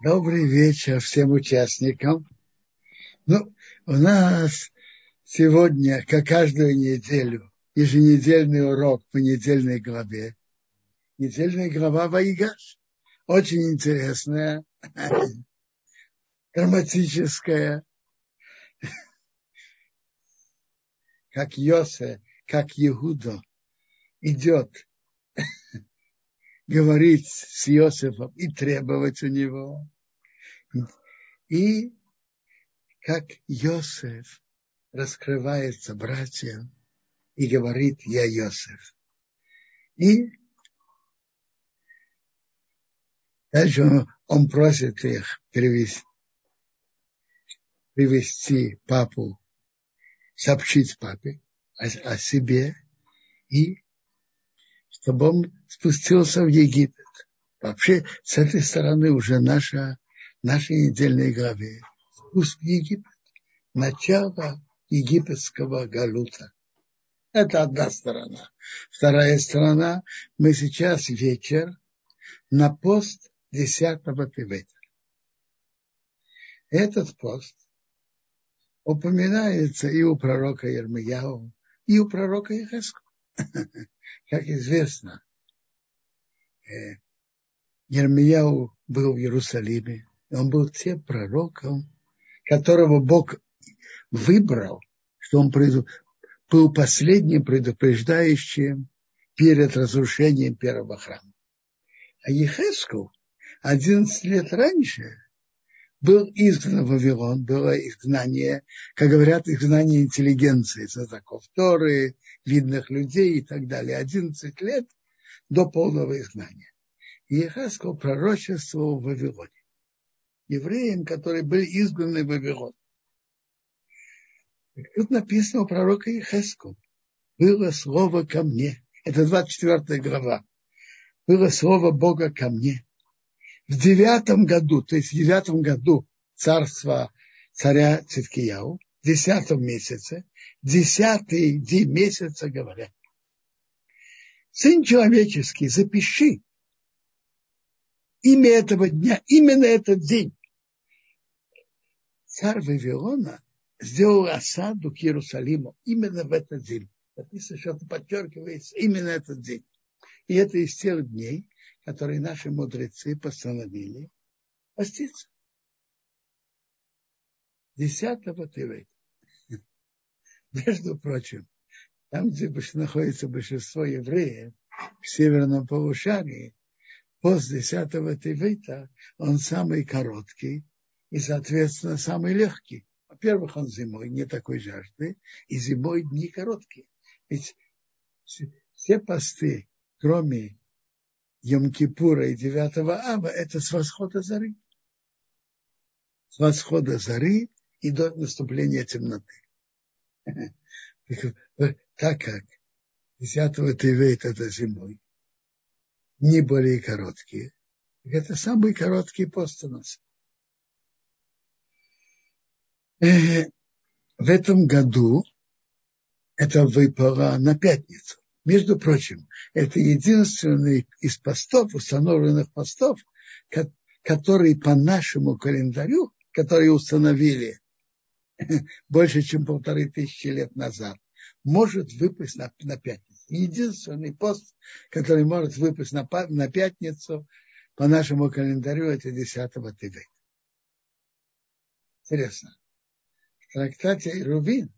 Добрый вечер всем участникам. Ну, у нас сегодня, как каждую неделю, еженедельный урок по недельной главе. Недельная глава Ваигаш. Очень интересная, драматическая. Как Йосе, как Иуда идет говорить с Иосифом и требовать у него. И как Иосиф раскрывается братьям и говорит «Я Иосиф». И дальше он, он просит их привести, привести папу, сообщить папе о, о себе и чтобы он спустился в Египет. Вообще, с этой стороны уже наша, наша недельная главе. Спуск в Египет. Начало египетского галута. Это одна сторона. Вторая сторона, мы сейчас вечер на пост 10 Тевета. Этот пост упоминается и у пророка Ермияу, и у пророка Ихеску. Как известно, э, Ермияу был в Иерусалиме. Он был тем пророком, которого Бог выбрал, что он был последним предупреждающим перед разрушением первого храма. А Ехеску 11 лет раньше был изгнан в Вавилон, было изгнание, как говорят, изгнание интеллигенции, знатоков Торы, видных людей и так далее. 11 лет до полного изгнания. И Ехаскал пророчествовал в Вавилоне. Евреям, которые были изгнаны в Вавилон. Тут написано у пророка Ехеску. Было слово ко мне. Это 24 глава. Было слово Бога ко мне в девятом году, то есть в девятом году царства царя Циткияу, в десятом месяце, десятый день месяца говорят, сын человеческий, запиши имя этого дня, именно этот день. Царь Вавилона сделал осаду к Иерусалиму именно в этот день. Написано, что подчеркивается именно этот день. И это из тех дней, которые наши мудрецы постановили поститься. Десятого Тевета. Между прочим, там, где находится большинство евреев, в северном полушарии, пост десятого Тевета, он самый короткий и, соответственно, самый легкий. Во-первых, он зимой не такой жажды, и зимой дни короткие. Ведь все посты, кроме Йом-Кипура и 9 Ава, это с восхода зары. С восхода зары и до наступления темноты. Так как 10 Тевейт это зимой, не более короткие, это самый короткий пост у нас. Э, в этом году это выпало на пятницу. Между прочим, это единственный из постов, установленных постов, который по нашему календарю, который установили больше, чем полторы тысячи лет назад, может выпасть на, на пятницу. Единственный пост, который может выпасть на, на пятницу по нашему календарю, это 10 Тевет. Интересно. В трактате Рубин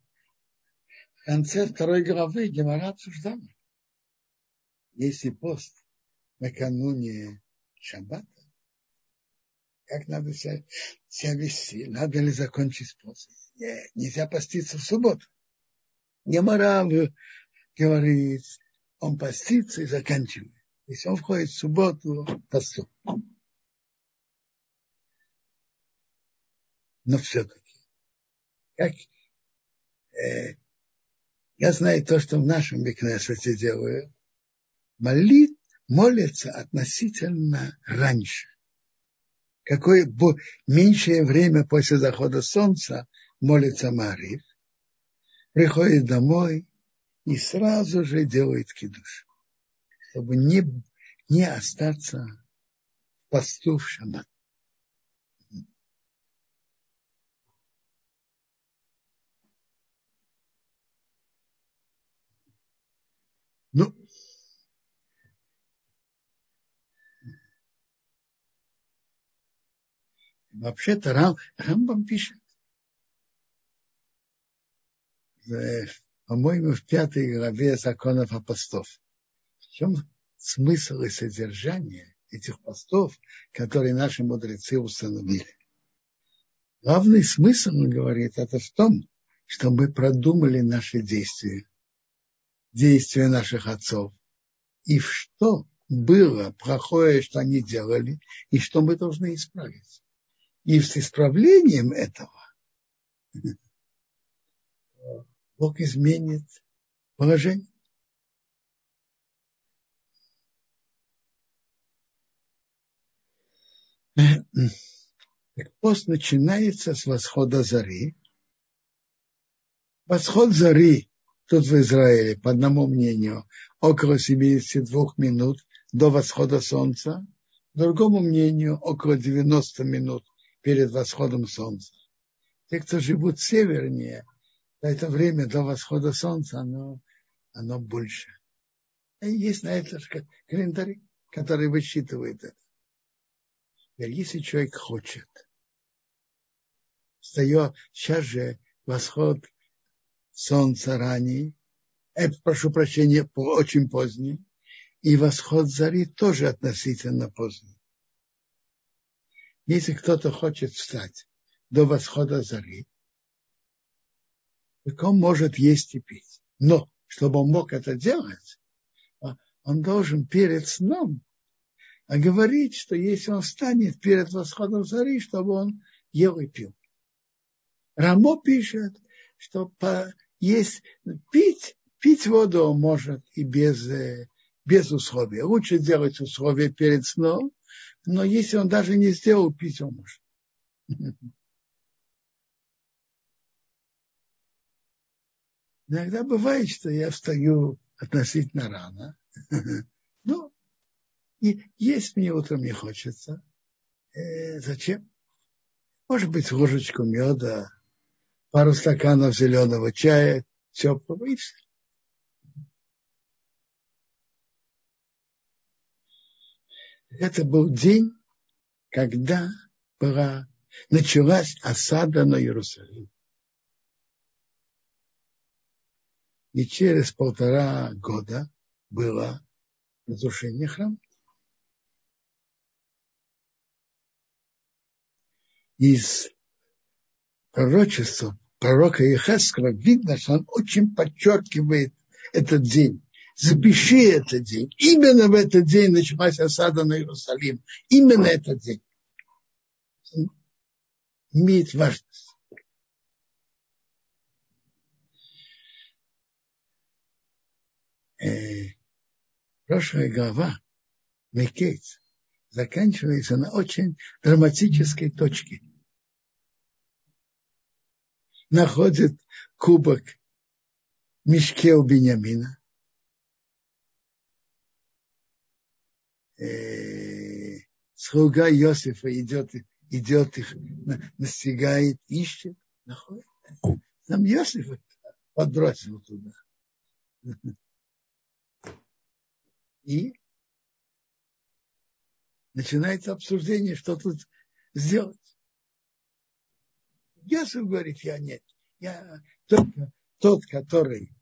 в конце второй главы Гемора обсуждала, если пост накануне шаббата, как надо себя, себя вести, надо ли закончить пост. Нет, нельзя поститься в субботу. Гемора говорит, он постится и заканчивает. Если он входит в субботу, посту. Но все-таки, как э, я знаю то, что в нашем Бекнесете делают, молит, молится относительно раньше. Какое меньшее время после захода солнца молится Марив, приходит домой и сразу же делает кидуш, чтобы не, не остаться в посту в шаббат. Вообще-то Рам, Рамбам пишет, по-моему, в пятой главе законов о постов. В чем смысл и содержание этих постов, которые наши мудрецы установили? Главный смысл, он говорит, это в том, что мы продумали наши действия, действия наших отцов, и что было плохое, что они делали, и что мы должны исправить. И с исправлением этого Бог изменит положение. Так пост начинается с восхода зари. Восход зари тут в Израиле, по одному мнению, около 72 минут до восхода солнца, другому мнению, около 90 минут перед восходом солнца. Те, кто живут севернее, это время до восхода солнца, оно, оно больше. И есть на это календарь, который высчитывает это. Если человек хочет, встает сейчас же восход солнца ранее, э, прошу прощения, очень поздний, и восход зари тоже относительно поздний. Если кто-то хочет встать до восхода зари, так он может есть и пить. Но, чтобы он мог это делать, а, он должен перед сном а говорить, что если он встанет перед восходом зари, чтобы он ел и пил. Рамо пишет, что по, есть пить, пить воду он может и без, э, без условия. Лучше делать условия перед сном, но если он даже не сделал, пить он может. Иногда бывает, что я встаю относительно рано. Ну, и есть мне утром не хочется. Э, зачем? Может быть, ложечку меда, пару стаканов зеленого чая, теплого и все. Это был день, когда была, началась осада на Иерусалим. И через полтора года было разрушение храма. Из пророчества пророка Ехескова видно, что он очень подчеркивает этот день. Запиши этот день. Именно в этот день началась осада на Иерусалим. Именно этот день. Имеет важность. Э, прошлая глава Мекейц заканчивается на очень драматической точке. Находит кубок у Бениамина. Э, слуга Иосифа идет, идет их, настигает, ищет, находит. Там Иосиф подбросил туда. И начинается обсуждение, что тут сделать. Йосиф говорит, я нет. Я только тот, который,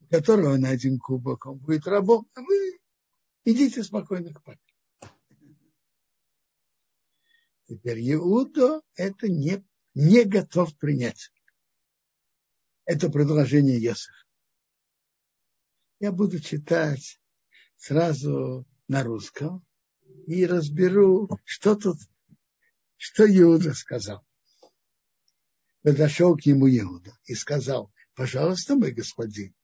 у которого на один кубок, он будет рабом, а вы идите спокойно к папе. Теперь Иуда это не, не готов принять. Это предложение Йосифа. Я буду читать сразу на русском и разберу, что тут, что Иуда сказал. Подошел к нему Иуда и сказал, пожалуйста, мой господин,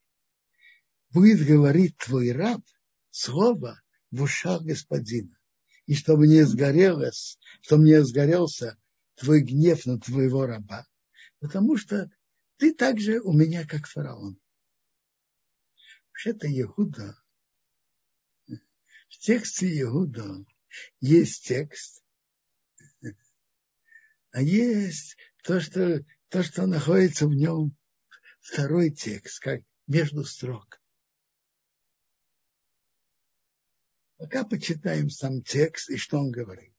будет говорить твой раб слово в ушах господина, и чтобы не сгорелось, чтобы не сгорелся твой гнев на твоего раба, потому что ты также у меня как фараон. Вообще-то Иуда в тексте Иуда есть текст, а есть то, что, то, что находится в нем второй текст, как между строк. Пока почитаем сам текст и что он говорит.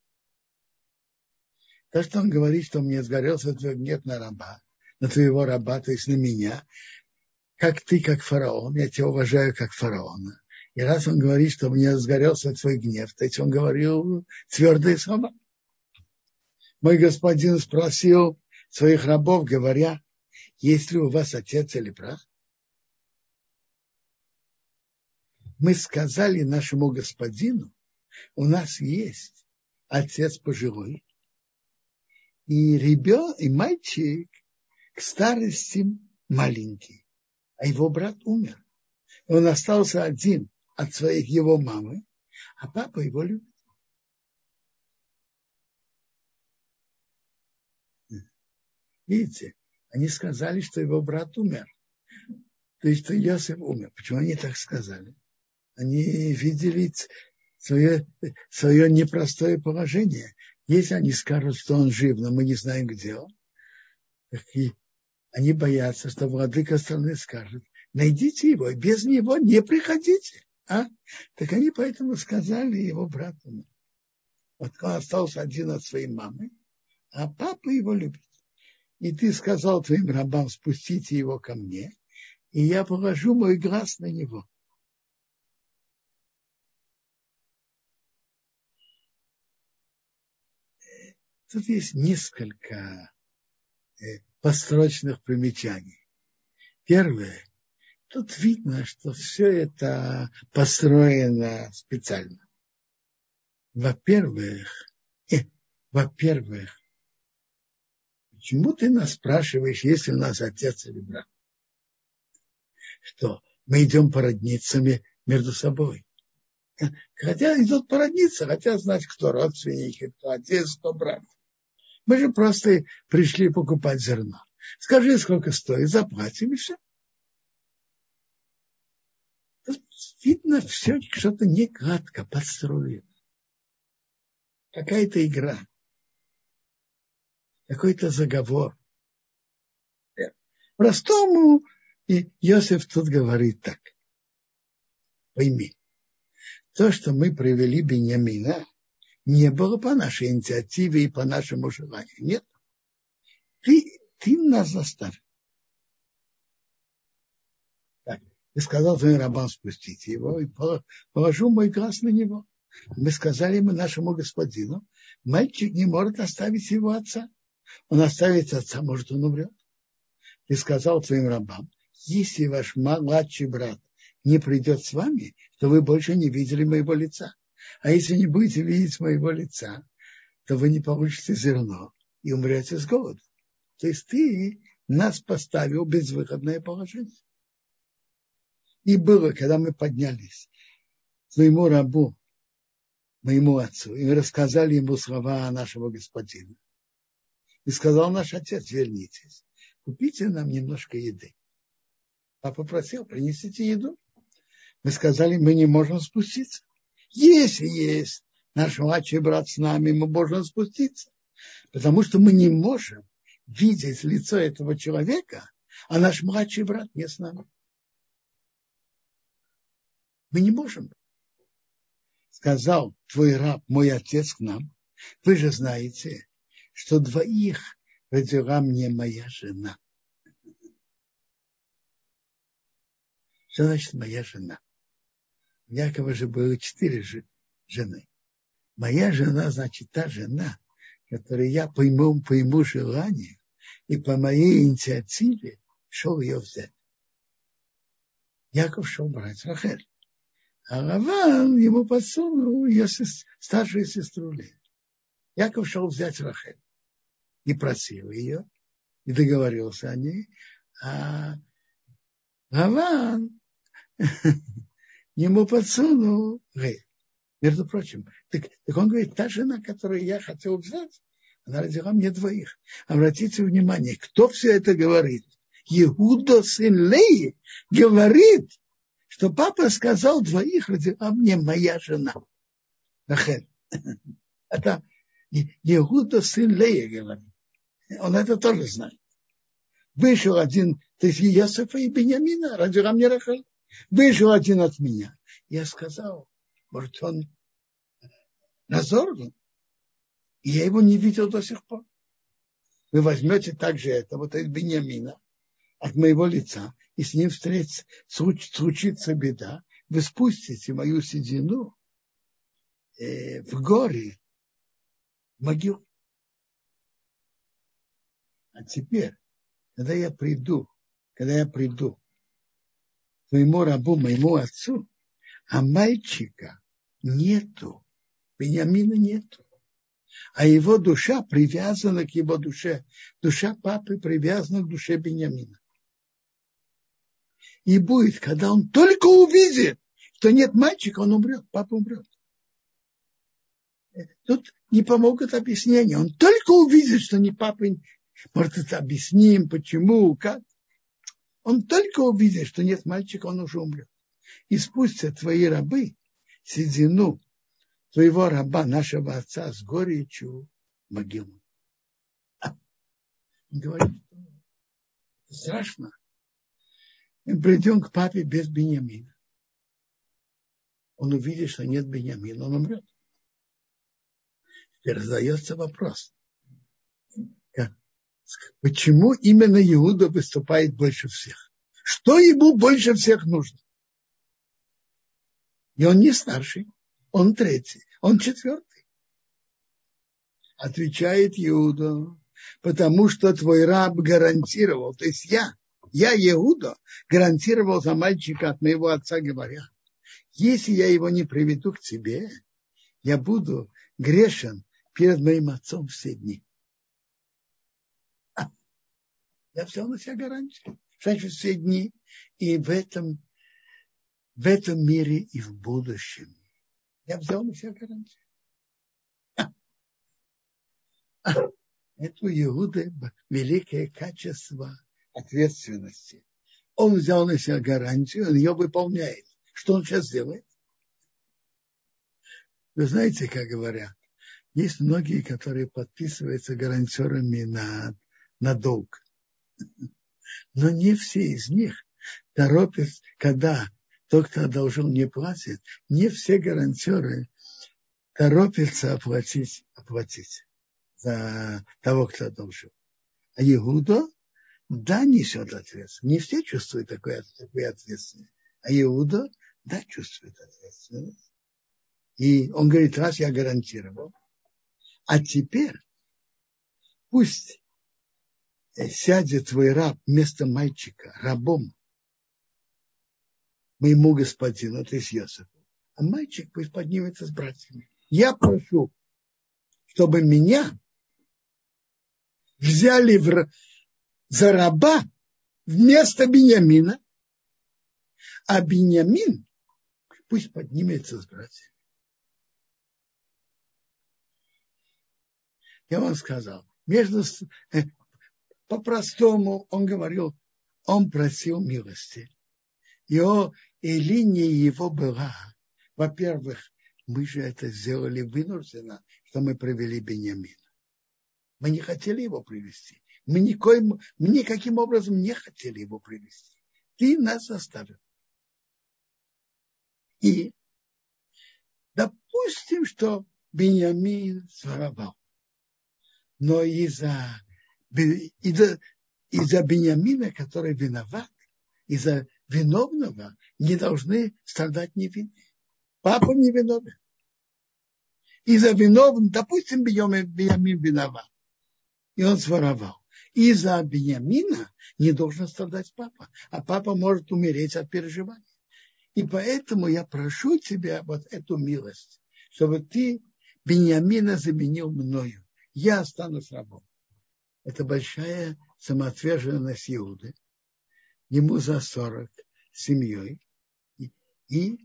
То, что он говорит, что мне сгорелся твой гнев на раба, на твоего раба, то есть на меня, как ты, как фараон, я тебя уважаю как фараона. И раз он говорит, что мне сгорелся твой гнев, то есть он говорил твердые слова. Мой господин спросил своих рабов, говоря, есть ли у вас отец или брат? Мы сказали нашему господину, у нас есть отец пожилой, и ребенок, и мальчик к старости маленький, а его брат умер. Он остался один от своих его мамы, а папа его любит. Видите, они сказали, что его брат умер. То есть, что Йосиф умер. Почему они так сказали? Они видели свое, свое непростое положение. Если они скажут, что он жив, но мы не знаем, где он, и они боятся, что владыка страны скажет, найдите его, без него не приходите. А? Так они поэтому сказали его брату. Вот он остался один от своей мамы, а папа его любит. И ты сказал твоим рабам, спустите его ко мне, и я положу мой глаз на него. Тут есть несколько э, построчных примечаний. Первое. Тут видно, что все это построено специально. Во-первых, э, во-первых, почему ты нас спрашиваешь, если у нас отец или брат? Что мы идем породницами между собой. Хотя идут породниться, хотя знать, кто родственники, кто отец, кто брат. Мы же просто пришли покупать зерно. Скажи, сколько стоит, заплатим и все. видно все что-то не кратко подстроено. Какая-то игра. Какой-то заговор. Простому и Йосиф тут говорит так. Пойми, то, что мы привели Беньямина, не было по нашей инициативе и по нашему желанию. Нет. Ты, ты нас заставил. и сказал своим рабам спустить его, и положу мой глаз на него. Мы сказали ему, нашему господину, мальчик не может оставить его отца. Он оставит отца, может, он умрет. И сказал своим рабам, если ваш младший брат не придет с вами, то вы больше не видели моего лица. А если не будете видеть моего лица, то вы не получите зерно и умрете с голоду. То есть ты нас поставил в безвыходное положение. И было, когда мы поднялись к своему рабу, моему отцу, и рассказали ему слова нашего господина. И сказал наш отец, вернитесь, купите нам немножко еды. Папа попросил, принесите еду. Мы сказали, мы не можем спуститься. Если есть наш младший брат с нами, мы можем спуститься. Потому что мы не можем видеть лицо этого человека, а наш младший брат не с нами. Мы не можем. Сказал твой раб, мой отец к нам. Вы же знаете, что двоих родила мне моя жена. Что значит моя жена? Якова же было четыре жены. Моя жена, значит, та жена, которую я по моему, по моему желанию и по моей инициативе шел ее взять. Яков шел брать Рахель. А Раван ему подсунул ее старшую сестру Лею. Яков шел взять Рахель и просил ее, и договорился о ней. А Раван ему подсунул Лею. Между прочим, так, так он говорит, та жена, которую я хотел взять, она родила мне двоих. Обратите внимание, кто все это говорит? Иуда, сын Леи, говорит, что папа сказал двоих родила мне моя жена. Рахель. Это Иуда сын Лея говорит. Он это тоже знает. Вышел один, то есть Иосифа и Бениамина, родила мне Рахель. Вышел один от меня. Я сказал, может, он разорван. И я его не видел до сих пор. Вы возьмете также это, вот из Бениамина, от моего лица, и с ним встретится, случится беда, вы спустите мою седину э, в горе, в могилу. А теперь, когда я приду, когда я приду к твоему рабу, моему отцу, а мальчика нету, Бениамина нету, а его душа привязана к его душе. Душа папы привязана к душе Бениамина. И будет, когда он только увидит, что нет мальчика, он умрет, папа умрет. Тут не помогут объяснения. Он только увидит, что не папа, может, это объясним, почему, как. Он только увидит, что нет мальчика, он уже умрет. И спустят твои рабы седину твоего раба, нашего отца, с горечью могилу. Он говорит, страшно. Мы придем к папе без Бениамина. Он увидит, что нет Бениамина, он умрет. Теперь задается вопрос. Почему именно Иуда выступает больше всех? Что ему больше всех нужно? И он не старший, он третий, он четвертый. Отвечает Иуда, потому что твой раб гарантировал, то есть я, я, Иуда, гарантировал за мальчика от моего отца, говоря, если я его не приведу к тебе, я буду грешен перед моим отцом все дни. Я взял на себя гарантию. Значит, все дни. И в этом, в этом мире и в будущем. Я взял на себя гарантию. Это у Иуды великое качество ответственности. Он взял на себя гарантию, он ее выполняет. Что он сейчас делает? Вы знаете, как говорят, есть многие, которые подписываются гарантерами на, на долг. Но не все из них торопятся, когда тот, кто одолжил, не платит, не все гарантеры торопятся оплатить, оплатить за того, кто одолжил. А Иуда, да, несет ответственность. Не все чувствуют такой, такой ответственность. А Иуда, да, чувствует ответственность. И он говорит, раз я гарантировал, а теперь пусть сядет твой раб вместо мальчика, рабом моему господину, то есть Йосифу. А мальчик пусть поднимется с братьями. Я прошу, чтобы меня взяли в, за раба вместо Бениамина, а Бениамин пусть поднимется с братьями. Я вам сказал, между, э, по-простому он говорил, он просил милости. Его, и линия его была, во-первых, мы же это сделали вынужденно, что мы привели Бениамина. Мы не хотели его привести. Мы никоим, мы никаким образом не хотели его привести. Ты нас заставил. И допустим, что Бениамин своровал. Но из-за из-за, из-за Бениамина, который виноват, из-за виновного не должны страдать невинные. Папа не виновен. Из-за виновного, допустим, Бениамин виноват, и он своровал. Из-за Бениамина не должен страдать папа, а папа может умереть от переживаний. И поэтому я прошу тебя вот эту милость, чтобы ты Бениамина заменил мною. Я останусь рабом это большая самоотверженность Иуды. Ему за 40 с семьей. И, и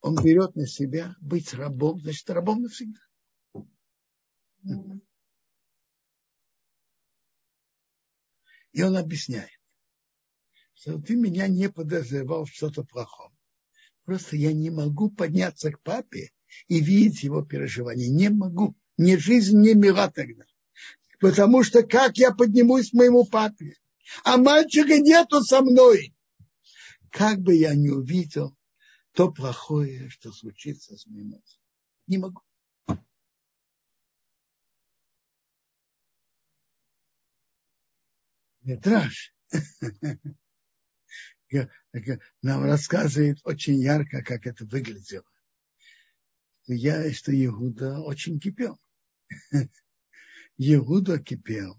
он берет на себя быть рабом, значит, рабом навсегда. И он объясняет, что ты меня не подозревал в что-то плохом. Просто я не могу подняться к папе и видеть его переживания. Не могу. Мне жизнь не мила тогда потому что как я поднимусь к моему папе? А мальчика нету со мной. Как бы я не увидел то плохое, что случится с моим отцом. Не могу. Метраж нам рассказывает очень ярко, как это выглядело. Что я, что Иуда очень кипел. Иуда кипел.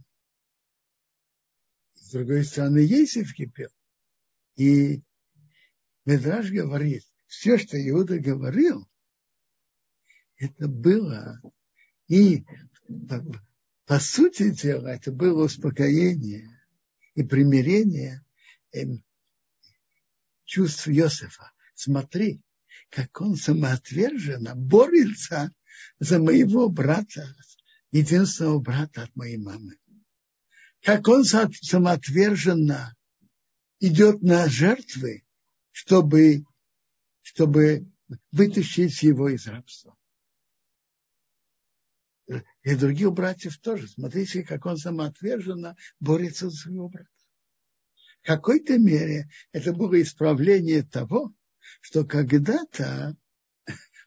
С другой стороны, Есиф кипел. И Медраж говорит, все, что Иуда говорил, это было и по, сути дела это было успокоение и примирение эм, чувств Иосифа. Смотри, как он самоотверженно борется за моего брата, единственного брата от моей мамы. Как он самоотверженно идет на жертвы, чтобы, чтобы вытащить его из рабства. И других братьев тоже. Смотрите, как он самоотверженно борется за своего брата. В какой-то мере это было исправление того, что когда-то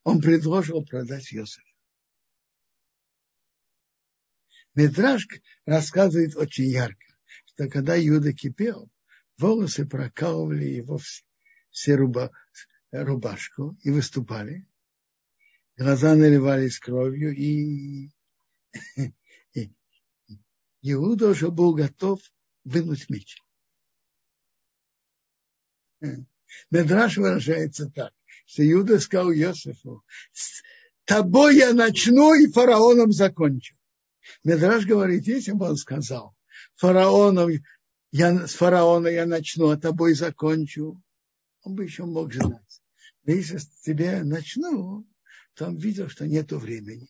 он предложил продать Йосифа. Медраж рассказывает очень ярко, что когда Юда кипел, волосы прокалывали его все руба, рубашку и выступали. Глаза наливались кровью, и, и Иуда уже был готов вынуть меч. Медраж выражается так, что Иуда сказал Иосифу, с тобой я начну и фараоном закончу. Медраж говорит, если бы он сказал, фараоном, я, с фараона я начну, а тобой закончу, он бы еще мог знать. Но если с тебя начну, то он видел, что нет времени.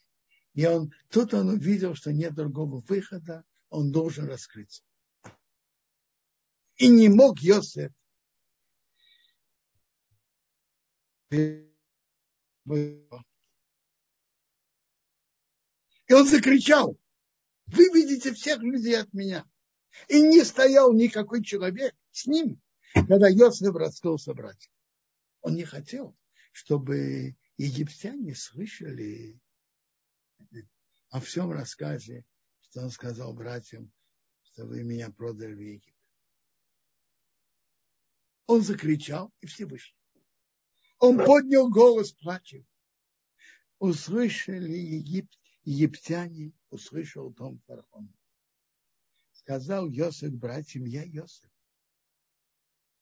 И он, тут он увидел, что нет другого выхода, он должен раскрыться. И не мог Йосеф И он закричал, вы видите всех людей от меня. И не стоял никакой человек с ним, когда Йосиф раскрыл собрать. Он не хотел, чтобы египтяне слышали о всем рассказе, что он сказал братьям, что вы меня продали в Египет. Он закричал, и все вышли. Он поднял голос плачем. Услышали Египт, египтяне, услышал дом фараона. Сказал Йосиф братьям, я Йосиф.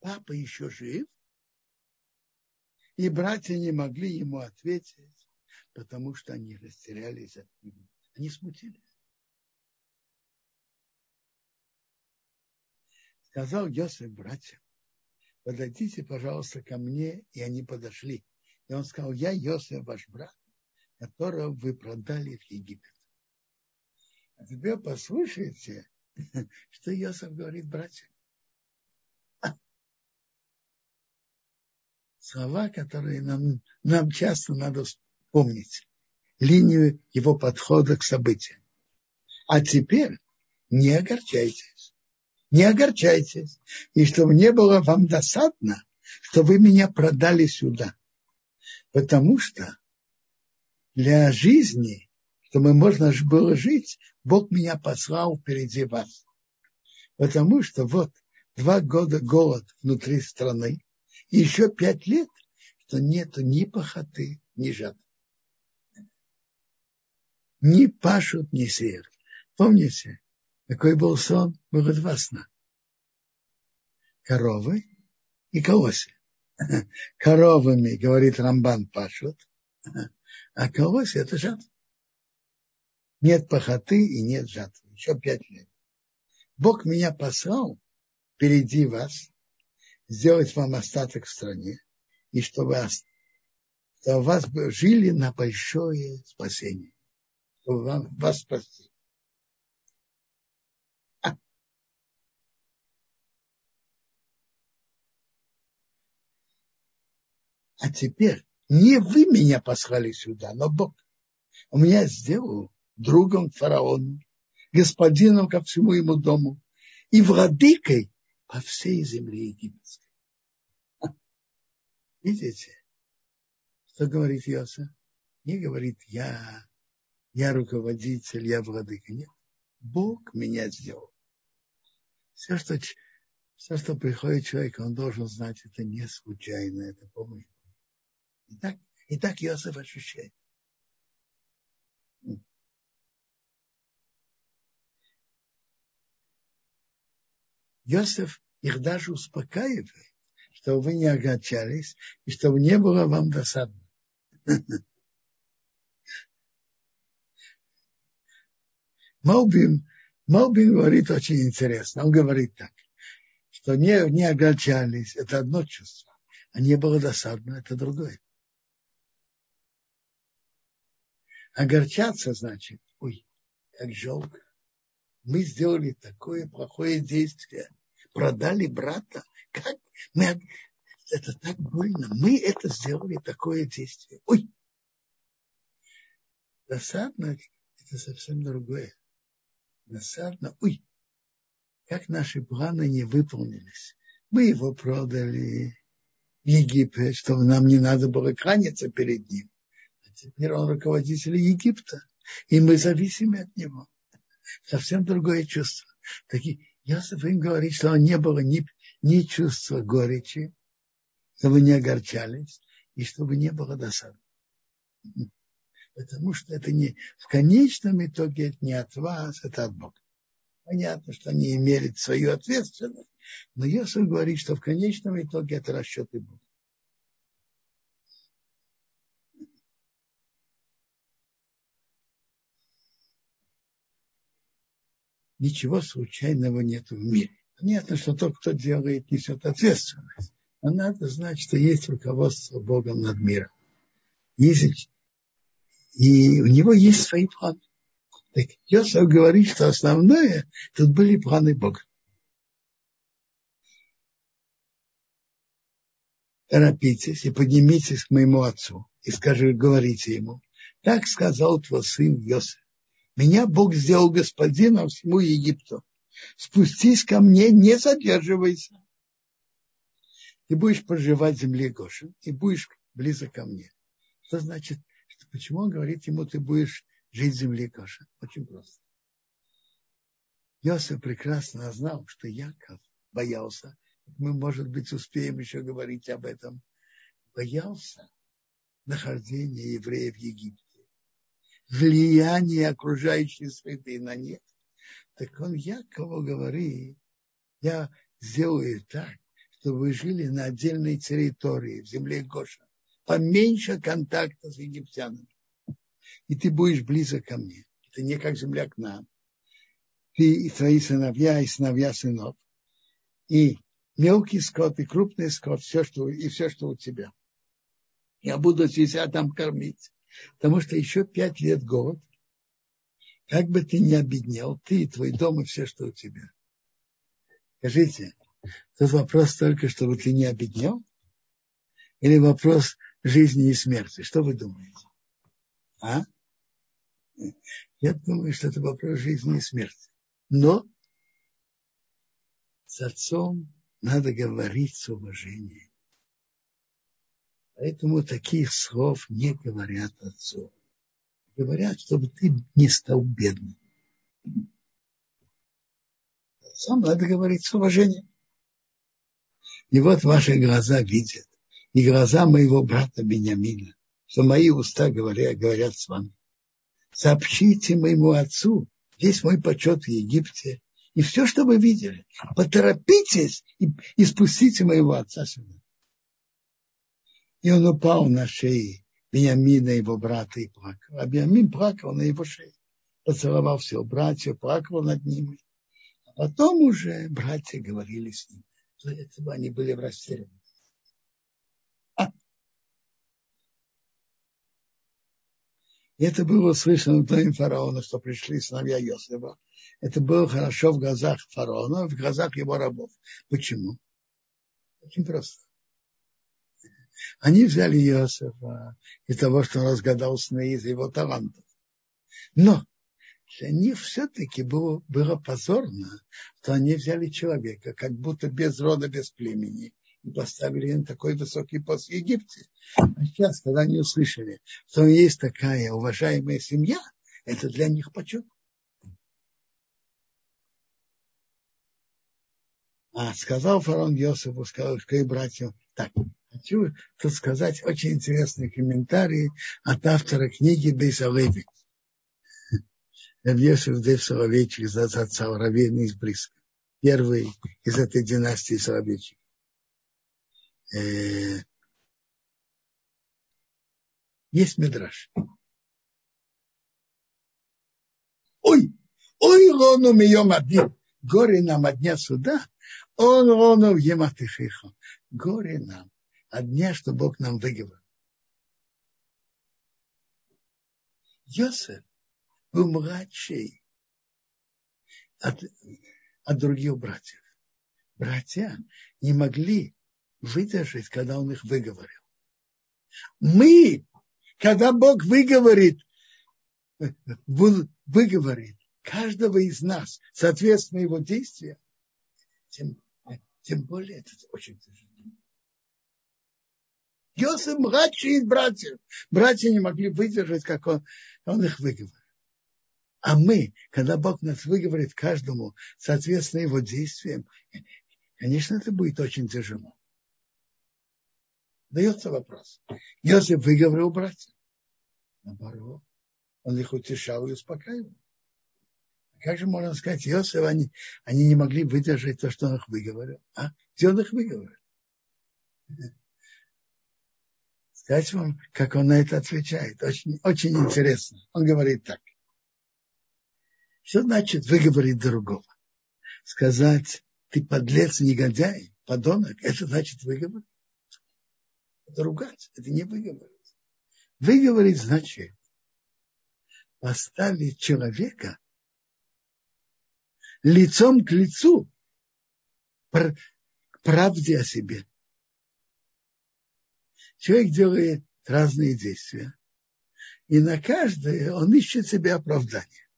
Папа еще жив? И братья не могли ему ответить, потому что они растерялись от него. Они смутились. Сказал Йосиф братьям, подойдите, пожалуйста, ко мне. И они подошли. И он сказал, я Йосиф, ваш брат, которого вы продали в Египет. А теперь послушайте, что Йосиф говорит братьям. Слова, которые нам, нам часто надо помнить. Линию его подхода к событиям. А теперь не огорчайтесь не огорчайтесь, и чтобы не было вам досадно, что вы меня продали сюда. Потому что для жизни, чтобы можно было жить, Бог меня послал впереди вас. Потому что вот два года голод внутри страны, и еще пять лет, что нету ни похоты, ни жатвы. Ни пашут, ни сеют. Помните, какой был сон? Было два сна. Коровы и колоси. Коровами, говорит Рамбан, пашут, а колоси – это жатва. Нет похоты и нет жатвы. Еще пять лет. Бог меня послал впереди вас, сделать вам остаток в стране, и чтобы чтобы вас жили на большое спасение, чтобы вам, вас спасти. А теперь не вы меня послали сюда, но Бог. У меня сделал другом фараону, господином ко всему ему дому и владыкой по всей земле египетской. Видите, что говорит Йоса? Не говорит я, я руководитель, я владыка. Нет, Бог меня сделал. Все, что, все, что приходит человек, он должен знать, это не случайно, это помощь. И так, и так Иосиф ощущает. Иосиф их даже успокаивает, чтобы вы не огорчались и чтобы не было вам досадно. Малбин, Малбин говорит очень интересно. Он говорит так, что не, не огорчались, это одно чувство, а не было досадно, это другое. Огорчаться значит, ой, как жалко. Мы сделали такое плохое действие, продали брата. Как мы, это так больно. Мы это сделали, такое действие. Ой, досадно, это совсем другое досадно. Ой, как наши планы не выполнились. Мы его продали в Египет, чтобы нам не надо было кланяться перед ним. А теперь он руководитель Египта, и мы зависим от него. Совсем другое чувство. Такие, Йосиф им говорит, что не было ни, ни чувства горечи, чтобы не огорчались, и чтобы не было досады. Потому что это не в конечном итоге это не от вас, это от Бога. Понятно, что они имели свою ответственность, но Иосиф говорит, что в конечном итоге это расчеты Бога. Ничего случайного нет в мире. Понятно, что тот, кто делает, несет ответственность. Но надо знать, что есть руководство Богом над миром. И у него есть свои планы. Так Йосиф говорит, что основное, тут были планы Бога. Торопитесь и поднимитесь к моему отцу и скажи, говорите ему, так сказал твой сын Йосиф. Меня Бог сделал господином всему Египту. Спустись ко мне, не задерживайся. Ты будешь проживать в земле Гошин и будешь близко ко мне. Что значит Почему он говорит ему, ты будешь жить в земле Коша? Очень просто. Йосиф прекрасно знал, что Яков боялся. Мы, может быть, успеем еще говорить об этом. Боялся нахождения евреев в Египте. Влияние окружающей среды на них. Так он Якову говорит, я сделаю так, чтобы вы жили на отдельной территории, в земле Гоша поменьше контакта с египтянами. И ты будешь близок ко мне. Это не как земля к нам. Ты и твои сыновья, и сыновья сынов. И мелкий скот, и крупный скот, все, что, и все, что у тебя. Я буду тебя там кормить. Потому что еще пять лет голод. Как бы ты ни обеднел, ты и твой дом, и все, что у тебя. Скажите, тут вопрос только, чтобы ты не обеднел? Или вопрос, жизни и смерти. Что вы думаете? А? Я думаю, что это вопрос жизни и смерти. Но с отцом надо говорить с уважением. Поэтому таких слов не говорят отцу. Говорят, чтобы ты не стал бедным. Отцом надо говорить с уважением. И вот ваши глаза видят, и глаза моего брата Бениамина, что мои уста говорят, говорят с вами. Сообщите моему отцу, здесь мой почет в Египте, и все, что вы видели, поторопитесь и, и спустите моего отца сюда. И он упал на шеи Бениамина, его брата, и плакал. А Бениамин плакал на его шее. Поцеловал всех братьев, плакал над ними. А потом уже братья говорили с ним. Для этого они были в растерянности. И это было слышно в доме фараона, что пришли сыновья Йосифа. Это было хорошо в глазах фараона, в глазах его рабов. Почему? Очень просто. Они взяли Иосифа из того, что он разгадал сны из его талантов. Но для них все-таки было, было позорно, что они взяли человека, как будто без рода, без племени, и поставили на такой высокий пост в Египте. А сейчас, когда они услышали, что есть такая уважаемая семья, это для них почет. А сказал фараон Йосифу, сказал, что и братьям, так, хочу тут сказать очень интересный комментарий от автора книги Бейсалеви. Йосиф Дейв Соловейчик из отца Равина из Бриска. Первый из этой династии Соловейчик. Э, есть мидраж. Ой, ой, лону мием один. Горе нам от дня суда. Он лону в ематышихо. Горе нам от дня, что Бог нам выговорил. Йосеф был младший от, от других братьев. Братья не могли выдержать, когда он их выговорил. Мы, когда Бог выговорит, выговорит каждого из нас, соответственно его действия, тем, тем более это очень тяжело. Йосиф младший из братьев. Братья не могли выдержать, как он, он их выговорил. А мы, когда Бог нас выговорит каждому, соответственно его действиям, конечно, это будет очень тяжело. Дается вопрос. Йосиф выговорил братьям. Наоборот, он их утешал и успокаивал. Как же можно сказать, Йосиф, они, они не могли выдержать то, что он их выговорил. А? Где он их выговорил? Сказать вам, как он на это отвечает. Очень, очень интересно. Он говорит так. Что значит выговорить другого? Сказать, ты подлец, негодяй, подонок, это значит выговор? Это ругать, это не выговорить. Выговорить значит поставить человека лицом к лицу к правде о себе. Человек делает разные действия, и на каждое он ищет себе оправдание.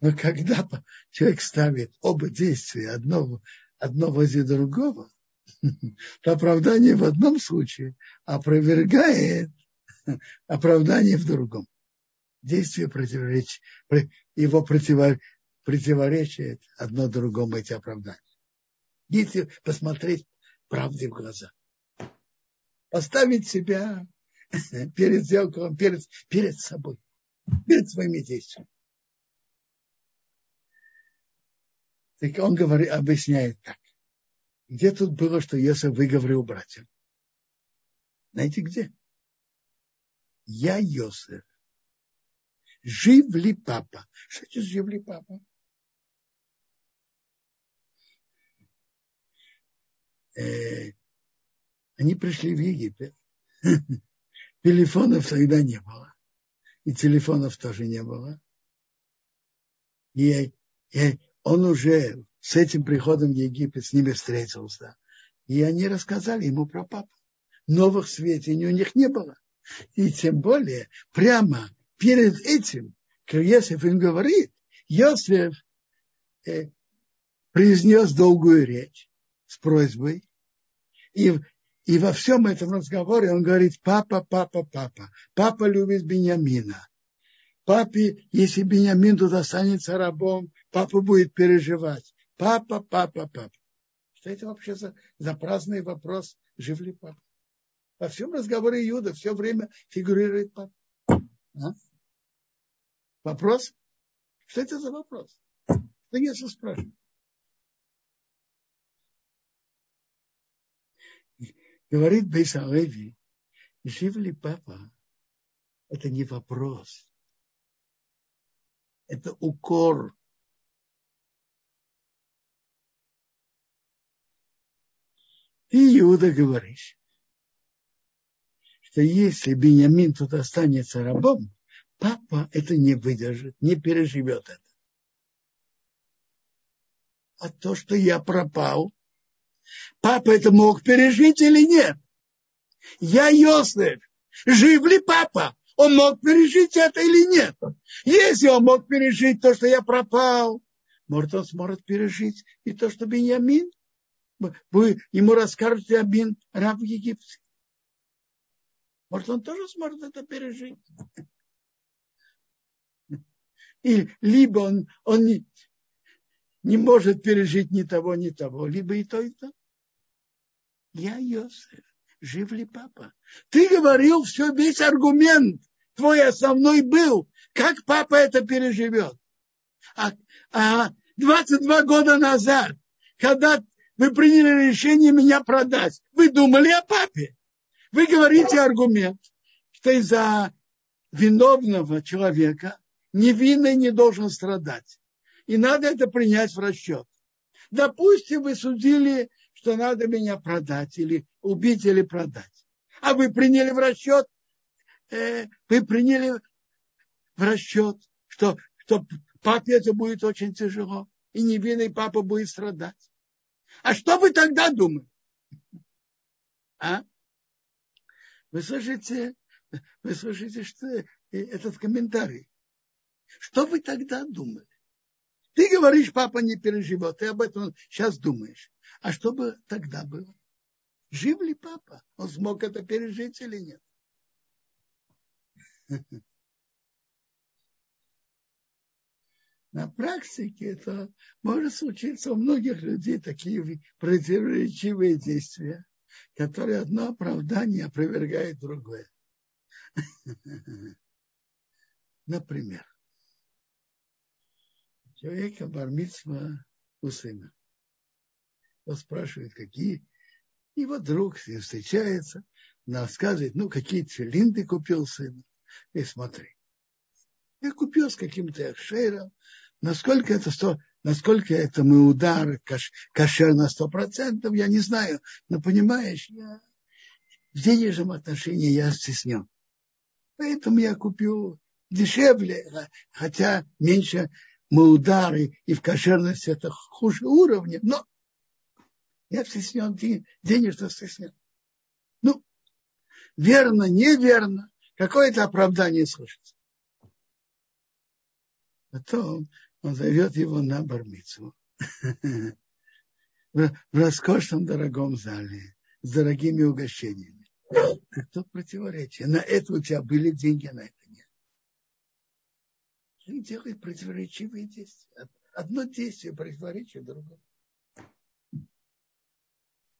Но когда человек ставит оба действия одно, одно возле другого, то оправдание в одном случае опровергает оправдание в другом. Действие противоречит, его противоречит одно другому эти оправдания. Если посмотреть правде в глаза, поставить себя перед зеркалом, перед, перед собой, перед своими действиями. Так он говорит, объясняет так. Где тут было, что Йосиф выговорил братьям? Знаете где? Я Йосиф. Жив ли папа? Что это жив ли папа? Э, они пришли в Египет. Телефонов тогда не было. И телефонов тоже не было. И, и он уже с этим приходом в Египет с ними встретился. И они рассказали ему про папу. Новых сведений у них не было. И тем более, прямо перед этим, как Йосиф им говорит, Йосиф э, произнес долгую речь с просьбой. И, и во всем этом разговоре он говорит, папа, папа, папа. Папа любит Бениамина. Папе, если Бениамин тут останется рабом, папа будет переживать. Папа, папа, папа. Что это вообще за, за праздный вопрос, жив ли папа? Во всем разговоре Иуда все время фигурирует папа. А? Вопрос? Что это за вопрос? Что Иисус спрашивает? Говорит Бейсалеви, жив ли папа? Это не вопрос. Это укор И Иуда говорит, что если Бениамин тут останется рабом, папа это не выдержит, не переживет это. А то, что я пропал, папа это мог пережить или нет? Я Йосеф. Жив ли папа? Он мог пережить это или нет? Если он мог пережить то, что я пропал, может, он сможет пережить и то, что Беньямин вы ему расскажете об раб в Египте. Может, он тоже сможет это пережить. И либо он, он не может пережить ни того, ни того, либо и то, и то. Я Йосеф. Жив ли папа? Ты говорил все, весь аргумент твой основной был, как папа это переживет. А, а 22 года назад, когда вы приняли решение меня продать, вы думали о папе. Вы говорите аргумент, что из-за виновного человека невинный не должен страдать. И надо это принять в расчет. Допустим, вы судили, что надо меня продать или убить или продать. А вы приняли в расчет, э, вы приняли в расчет, что, что папе это будет очень тяжело, и невинный папа будет страдать. А что вы тогда думали? А? Вы слышите, вы слышите, что этот комментарий. Что вы тогда думали? Ты говоришь, папа не переживет, ты об этом сейчас думаешь. А что бы тогда было? Жив ли папа? Он смог это пережить или нет? На практике это может случиться у многих людей такие противоречивые действия, которые одно оправдание опровергает другое. Например, человека бармитсва у сына. Он спрашивает, какие. И вот друг с ним встречается, рассказывает, ну, какие тфилин ты купил сыну. И смотри, я купил с каким-то акшером, насколько это сто, насколько это мы удар каш, кашер на сто процентов, я не знаю, но понимаешь, я в денежном отношении я стеснен. Поэтому я купил дешевле, хотя меньше мы удары и в кошерности это хуже уровня, но я стеснен, денежно стеснен. Ну, верно, неверно, какое-то оправдание слышится. Потом он зовет его на бармицу в роскошном дорогом зале с дорогими угощениями. Тут противоречие. На это у тебя были деньги, на это. Человек делает противоречивые действия. Одно действие противоречит другому.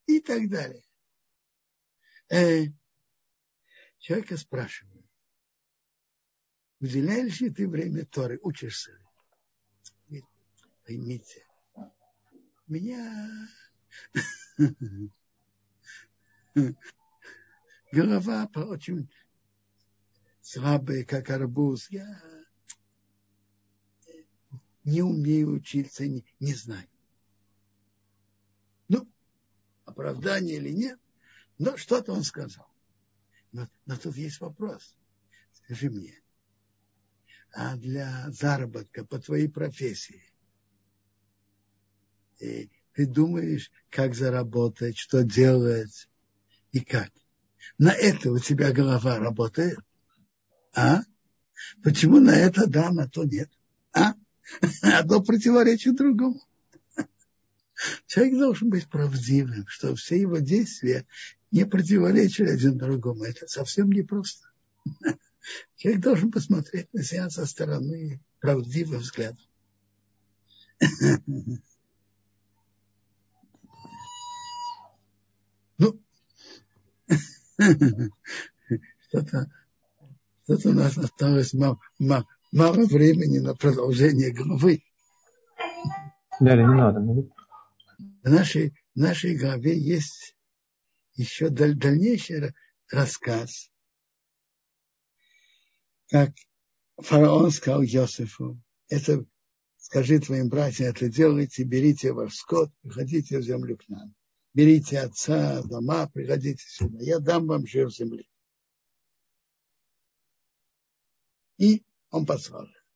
И так далее. Э, человека спрашивают, уделяешь ли ты время Торы, учишься ли? Поймите, меня голова очень слабая, как арбуз. Я не умею учиться, не, не знаю. Ну, оправдание или нет, но что-то он сказал. Но, но тут есть вопрос. Скажи мне, а для заработка по твоей профессии и ты думаешь, как заработать, что делать и как? На это у тебя голова работает? А? Почему на это да, на то нет? А? Одно противоречит другому. Человек должен быть правдивым, что все его действия не противоречат один другому. Это совсем непросто. Человек должен посмотреть на себя со стороны правдивым взглядом. Ну, что-то что у нас осталось мало времени на продолжение главы. Да, не надо. В нашей, в нашей главе есть еще даль, дальнейший рассказ, как фараон сказал Иосифу, это скажи твоим братьям, это делайте, берите ваш скот, приходите в землю к нам. Берите отца, дома, приходите сюда. Я дам вам жир земли. И он послал их.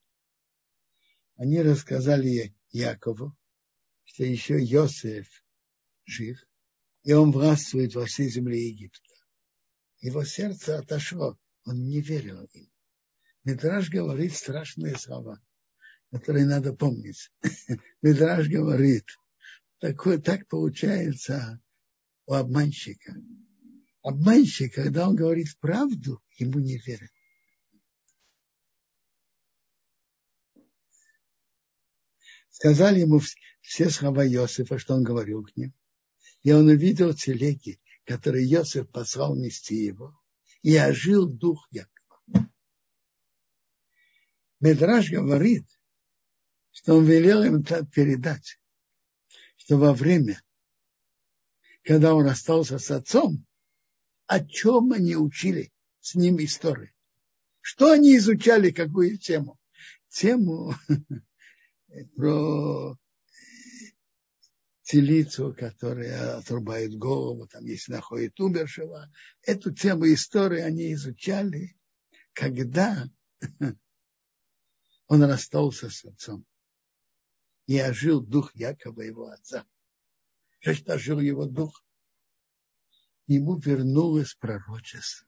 Они рассказали Якову, что еще Йосеф жив, и он властвует во всей земле Египта. Его сердце отошло, он не верил им. Мидраж говорит страшные слова, которые надо помнить. Мидраж говорит, такое, так получается у обманщика. Обманщик, когда он говорит правду, ему не верят. Сказали ему все слова Иосифа, что он говорил к ним. И он увидел телеги, которые Иосиф послал нести его, и ожил дух Якова. Медраж говорит, что он велел им так передать, что во время, когда он остался с отцом, о чем они учили с ним истории. Что они изучали, какую тему? Тему про телицу, которая отрубает голову, там если находит умершего. Эту тему истории они изучали, когда он расстался с отцом. И ожил дух Якова, его отца. Значит, ожил его дух. Ему вернулось пророчество.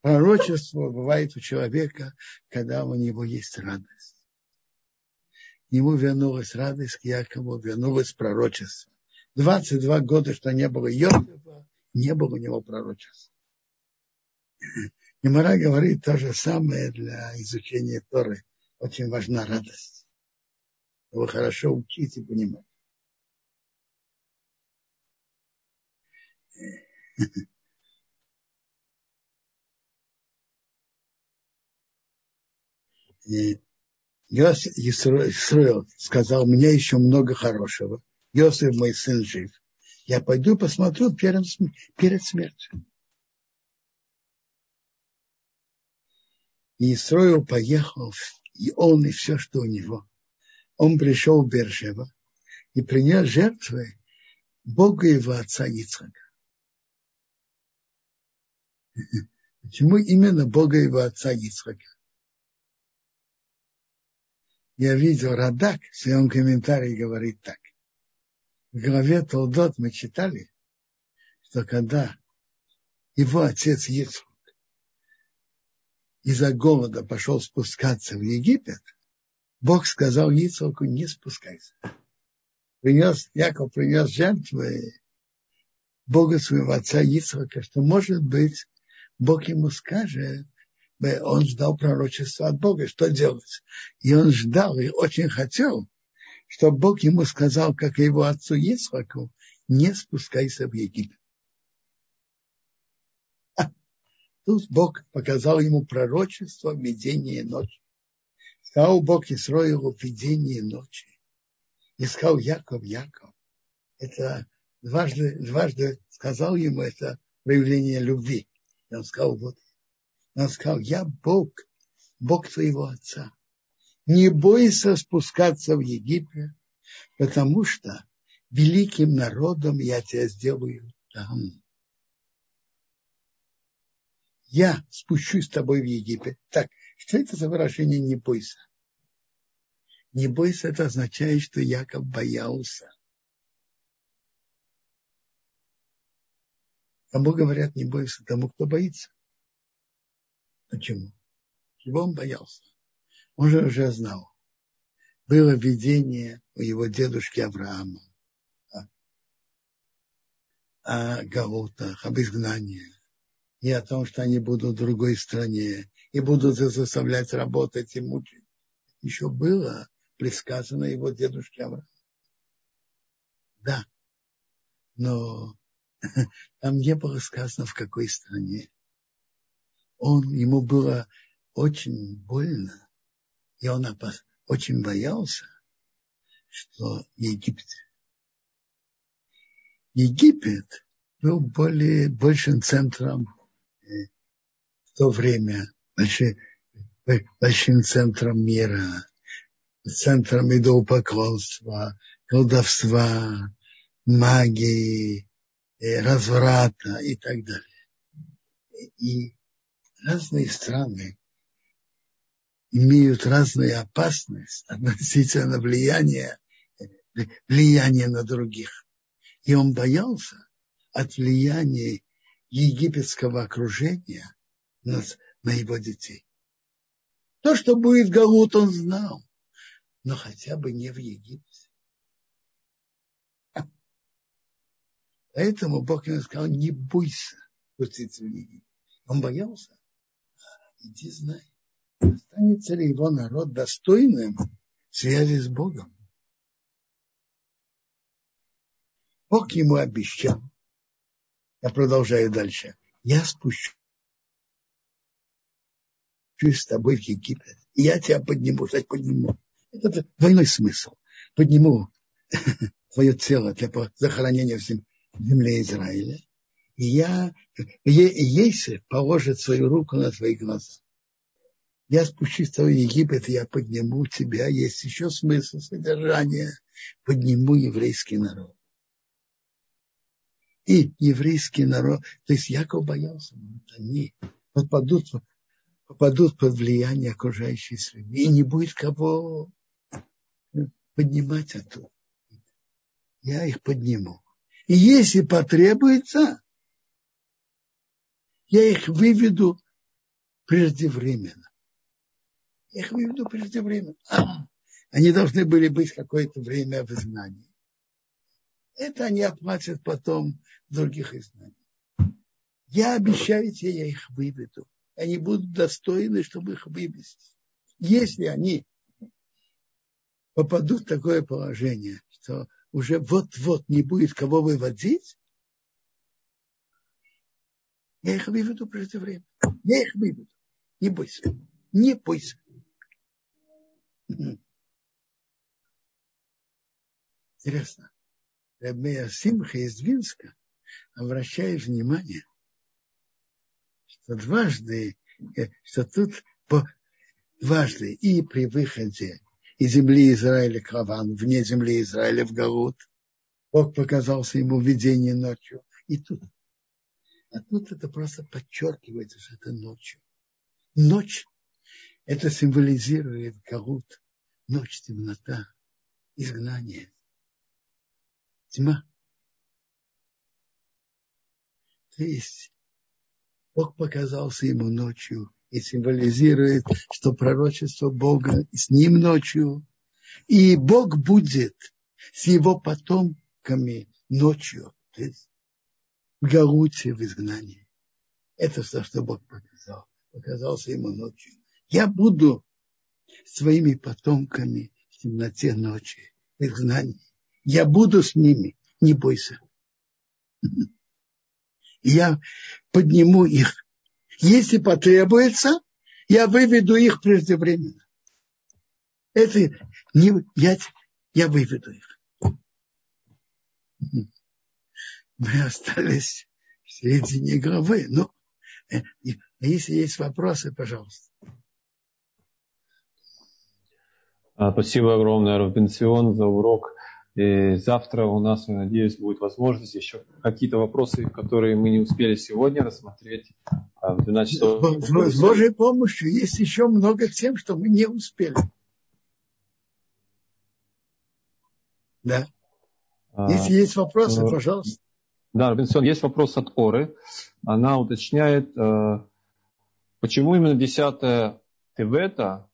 Пророчество бывает у человека, когда у него есть радость ему вернулась радость, к Якову вернулось пророчество. 22 года, что не было Йосифа, не было у него пророчества. Немара говорит то же самое для изучения Торы. Очень важна радость. Его хорошо учить и понимать. И Йосиф Исраил сказал, меня еще много хорошего. Йосиф, мой сын, жив. Я пойду посмотрю перед, перед смертью. И Исраил поехал, и он, и все, что у него. Он пришел в Бершева и принес жертвы Бога его отца Ицхака. Почему именно Бога его отца Ицхака? Я видел Радак в своем комментарии говорит так. В главе Толдот мы читали, что когда его отец Ицхак из-за голода пошел спускаться в Египет, Бог сказал Ицхаку, не спускайся. Принес, Яков принес жертвы Бога своего отца Ицхака, что, может быть, Бог ему скажет, он ждал пророчества от Бога, что делать. И он ждал и очень хотел, чтобы Бог ему сказал, как его отцу Исхаку, не спускайся в Египет. Тут Бог показал ему пророчество в видении ночи. Сказал Бог Исроилу в видении ночи. И сказал Яков, Яков. Это дважды, дважды сказал ему это проявление любви. И он сказал, вот он сказал, я Бог, Бог твоего отца. Не бойся спускаться в Египет, потому что великим народом я тебя сделаю там. Я спущусь с тобой в Египет. Так, что это за выражение «не бойся»? Не бойся, это означает, что Яков боялся. Кому говорят, не бойся, тому, кто боится. Почему? Чего он боялся? Он же уже знал. Было видение у его дедушки Авраама о гаутах, об изгнании, и о том, что они будут в другой стране, и будут заставлять работать и мучить. Еще было предсказано его дедушке Аврааму. Да, но там не было сказано, в какой стране он, ему было очень больно, и он опас, очень боялся, что Египет. Египет был более, большим центром э, в то время, большим, большим центром мира, центром идолопоклонства, колдовства, магии, э, разврата и так далее. И разные страны имеют разную опасность относительно влияния, влияния на других. И он боялся от влияния египетского окружения на, на его детей. То, что будет Галут, он знал, но хотя бы не в Египте. Поэтому Бог ему сказал, не бойся пуститься в Египет. Он боялся иди знай, останется ли его народ достойным связи с Богом. Бог ему обещал. Я продолжаю дальше. Я спущу с тобой в Египет. И я тебя подниму, кстати, подниму. Это двойной смысл. Подниму твое тело для захоронения в земле Израиля. Я, Ейсер положит свою руку на твои глаза. Я спущусь в твой Египет, я подниму тебя. Есть еще смысл содержания. Подниму еврейский народ. И еврейский народ, то есть Яков боялся, вот они попадут, попадут под влияние окружающей среды, и не будет кого поднимать оттуда. Я их подниму. И если потребуется, я их выведу преждевременно. Я их выведу преждевременно. Они должны были быть какое-то время в изгнании. Это они оплатят потом других изгнаниях. Я обещаю тебе, я их выведу. Они будут достойны, чтобы их вывести. Если они попадут в такое положение, что уже вот-вот не будет кого выводить, я их выведу преждевременно. Я их выведу. Не бойся. Не бойся. Интересно. Рабея Симха из Винска обращает внимание, что дважды, э, что тут по, дважды и при выходе из земли Израиля к Равану, вне земли Израиля в Галут, Бог показался ему видение ночью. И тут. А тут это просто подчеркивается, что это ночью. Ночь это символизирует Галут, ночь, темнота, изгнание тьма. То есть Бог показался ему ночью и символизирует, что пророчество Бога с ним ночью. И Бог будет с его потомками ночью, то есть в Галуте, в изгнании. Это все, что Бог показал. Показался ему ночью. Я буду своими потомками в темноте ночи, в изгнании. Я буду с ними, не бойся. Я подниму их. Если потребуется, я выведу их преждевременно. Это не я, я выведу их. Мы остались в середине главы. Но э, если есть вопросы, пожалуйста. А, спасибо огромное, Равбенсион, за урок. И завтра у нас, я надеюсь, будет возможность еще какие-то вопросы, которые мы не успели сегодня рассмотреть. А в 12 часов. С Божьей помощью есть еще много тем, что мы не успели. Да. А, Если есть вопросы, а, пожалуйста. Да, Робинсон, есть вопрос от Оры. Она уточняет, э, почему именно 10 Тевета,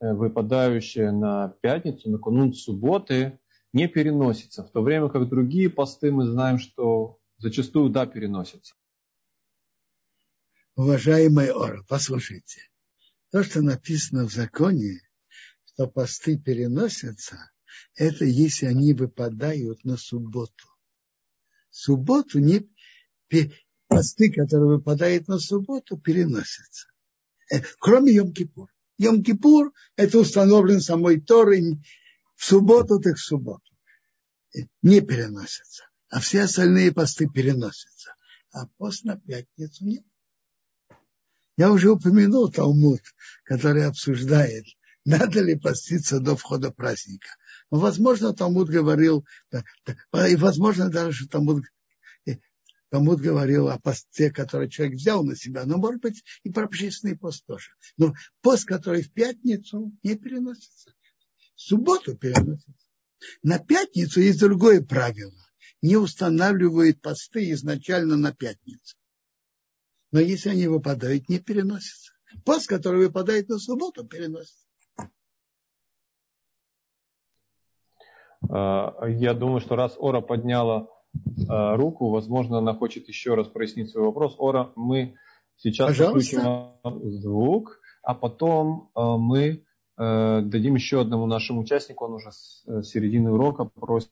э, выпадающая на пятницу, накануне субботы, не переносится, в то время как другие посты мы знаем, что зачастую да переносятся. Уважаемый Ора, послушайте. То, что написано в законе, что посты переносятся, это если они выпадают на субботу. Субботу не посты, которые выпадают на субботу, переносятся. Э, кроме Йом-Кипур. Йом-Кипур – это установлен самой Торой, в субботу, так в субботу. Не переносятся. А все остальные посты переносятся. А пост на пятницу нет. Я уже упомянул Талмуд, который обсуждает, надо ли поститься до входа праздника. Но, возможно, Талмуд говорил, и, возможно, даже Талмуд, Талмуд говорил о посте, который человек взял на себя, но, может быть, и про общественный пост тоже. Но пост, который в пятницу, не переносится субботу переносится. На пятницу есть другое правило. Не устанавливают посты изначально на пятницу. Но если они выпадают, не переносятся. Пост, который выпадает на субботу, переносится. Я думаю, что раз Ора подняла а, руку, возможно, она хочет еще раз прояснить свой вопрос. Ора, мы сейчас Пожалуйста. включим звук, а потом а, мы Э, дадим еще одному нашему участнику, он уже с э, середины урока просит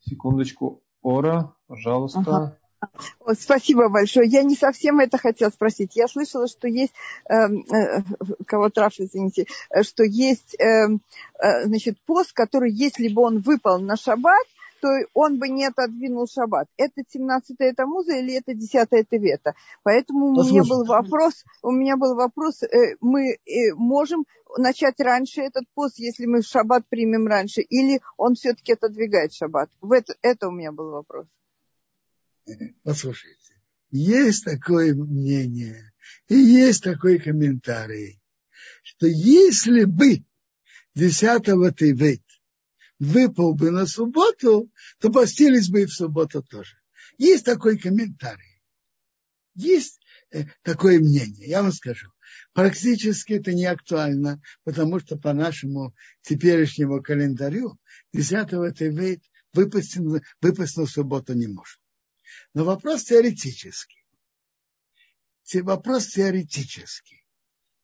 Секундочку. Ора, пожалуйста. Ага. Спасибо большое. Я не совсем это хотела спросить. Я слышала, что есть, э, э, кого трав, извините, что есть э, э, значит, пост, который, если бы он выпал на шаббат, то он бы не отодвинул шаббат. Это 17-я Тамуза или это 10-я Тевета? Поэтому у меня был вопрос, у меня был вопрос, э, мы э, можем начать раньше этот пост, если мы шаббат примем раньше, или он все-таки отодвигает шаббат? В это, это у меня был вопрос. Послушайте, есть такое мнение и есть такой комментарий, что если бы 10 Тевет выпал бы на субботу, то постились бы и в субботу тоже. Есть такой комментарий. Есть э, такое мнение, я вам скажу. Практически это не актуально, потому что по нашему теперешнему календарю 10 Тевет выпасть, выпасть на субботу не может. Но вопрос теоретический. Вопрос теоретический.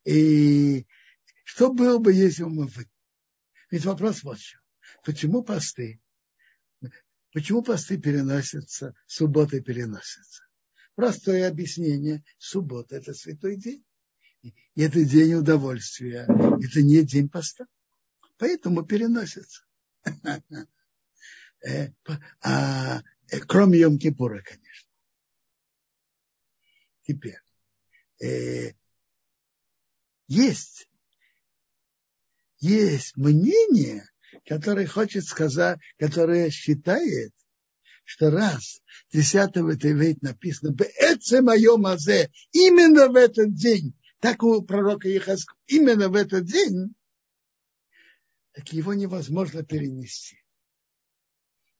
И что было бы, если бы мы... Ведь вопрос вот в чем. Почему посты? Почему посты переносятся, субботы переносятся? Простое объяснение. Суббота – это святой день. И это день удовольствия. Это не день поста. Поэтому переносятся. Э, а кроме Йом-Кипура, конечно. Теперь, э, есть, есть мнение, которое хочет сказать, которое считает, что раз 10 Тевет написано «Беэце мое мазе» именно в этот день, так у пророка Ехаску, именно в этот день, так его невозможно перенести.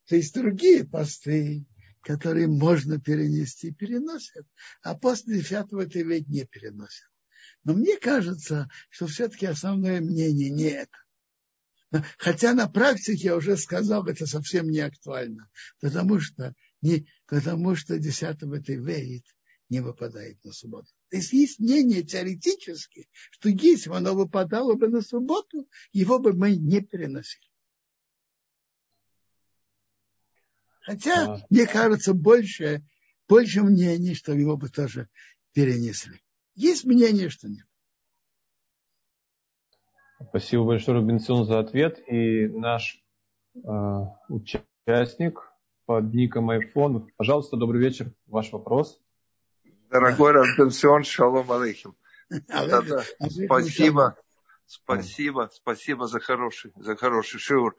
То есть другие посты, которые можно перенести, переносят, а после 10 ведь не переносят. Но мне кажется, что все-таки основное мнение не это. Хотя на практике я уже сказал, это совсем не актуально, потому что, не, потому что 10 вейт не выпадает на субботу. То есть есть мнение теоретически, что если бы оно выпадало бы на субботу, его бы мы не переносили. Хотя, а. мне кажется, больше, больше мнений, что его бы тоже перенесли. Есть мнение, что нет. Спасибо большое, Рубинсон, за ответ. И наш э, участник под ником iPhone. Пожалуйста, добрый вечер. Ваш вопрос. Дорогой Рабинсон, шалом алейхим. Спасибо. Спасибо, спасибо за хороший, за хороший шиур.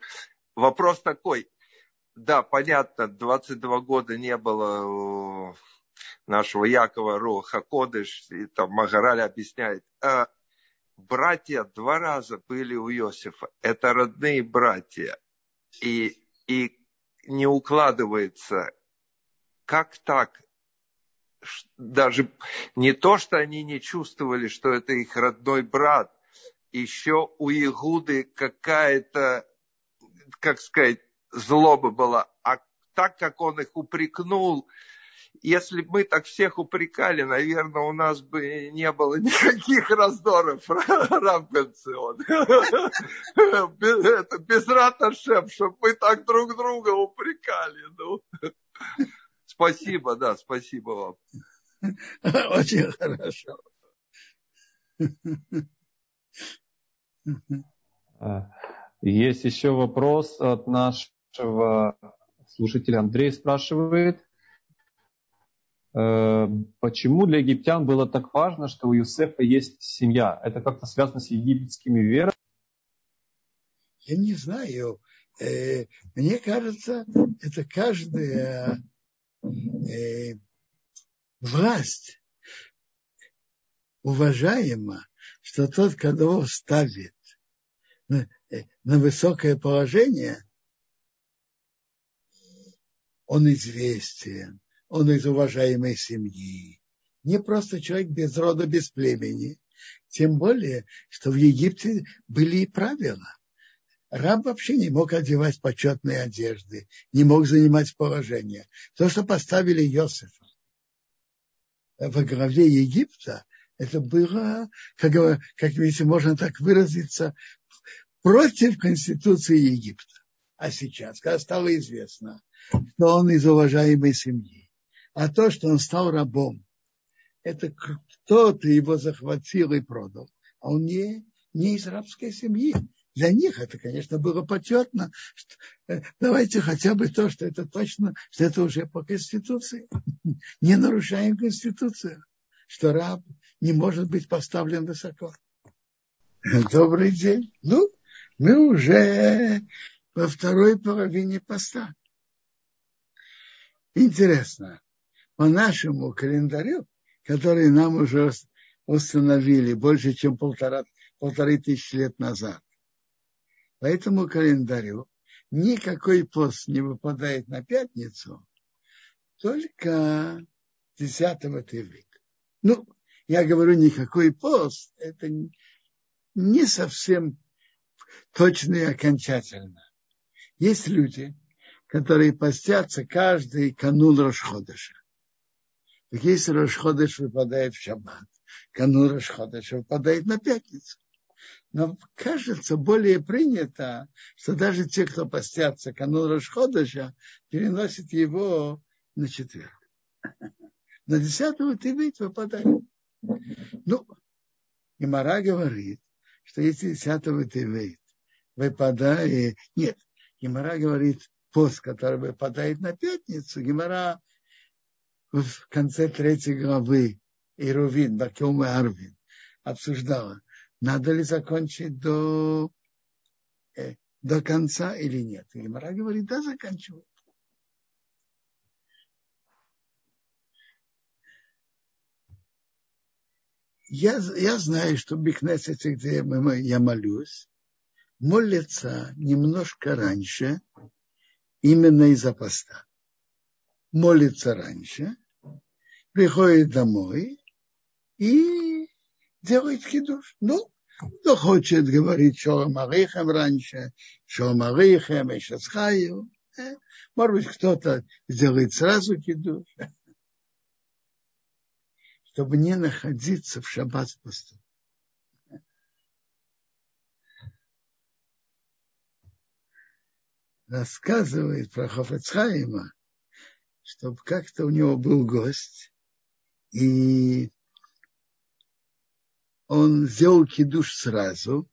Вопрос такой да, понятно, 22 года не было нашего Якова Руха Кодыш, и там Магараль объясняет. А братья два раза были у Иосифа. Это родные братья. И, и не укладывается, как так? Даже не то, что они не чувствовали, что это их родной брат, еще у Игуды какая-то, как сказать, злоба была. А так как он их упрекнул, если бы мы так всех упрекали, наверное, у нас бы не было никаких раздоров, Рампенцион. Это без раташем, чтобы мы так друг друга упрекали. Ну. Спасибо, да, спасибо вам. Очень хорошо. А, есть еще вопрос от нашего нашего слушателя Андрей спрашивает, э, почему для египтян было так важно, что у Юсефа есть семья? Это как-то связано с египетскими верами? Я не знаю. Э, мне кажется, это каждая э, власть уважаема, что тот, кого ставит на высокое положение, он известен, он из уважаемой семьи, не просто человек без рода, без племени. Тем более, что в Египте были и правила. Раб вообще не мог одевать почетные одежды, не мог занимать положение. То, что поставили Иосифа во главе Египта, это было, как, как видите, можно так выразиться, против Конституции Египта. А сейчас, когда стало известно, что он из уважаемой семьи, а то, что он стал рабом, это кто-то его захватил и продал, а он не, не из рабской семьи. Для них это, конечно, было почетно. Что, э, давайте хотя бы то, что это точно, что это уже по Конституции. Не нарушаем Конституцию, что раб не может быть поставлен высоко. Добрый день. Ну, мы уже во второй половине поста. Интересно, по нашему календарю, который нам уже установили больше, чем полтора, полторы тысячи лет назад, по этому календарю никакой пост не выпадает на пятницу, только 10 Тевит. Ну, я говорю, никакой пост, это не совсем точно и окончательно. Есть люди, которые постятся каждый канун Рошходыша. Так если Рошходыш выпадает в шаббат, канун Рошходыша выпадает на пятницу. Но кажется, более принято, что даже те, кто постятся канун Рошходыша, переносят его на четверг. На десятого ты ведь выпадает. Ну, и Мара говорит, что если 10 Тевейт выпадает... Нет, Гимара говорит пост, который выпадает на пятницу. Гимара в конце третьей главы Ирувин, Бакем и Арвин обсуждала, надо ли закончить до, э, до конца или нет. Гимара говорит, да, заканчивай. я, я знаю, что в Бикнесете, где я молюсь, молятся немножко раньше, именно из-за поста. Молится раньше, приходит домой и делает хидуш. Ну, кто хочет говорить Шолом Арихем раньше, Шолом Арихем, Эшесхаю. Э, может быть, кто-то сделает сразу кидуш чтобы не находиться в шаббат с Рассказывает про Хофецхайма, чтобы как-то у него был гость, и он сделал кидуш сразу,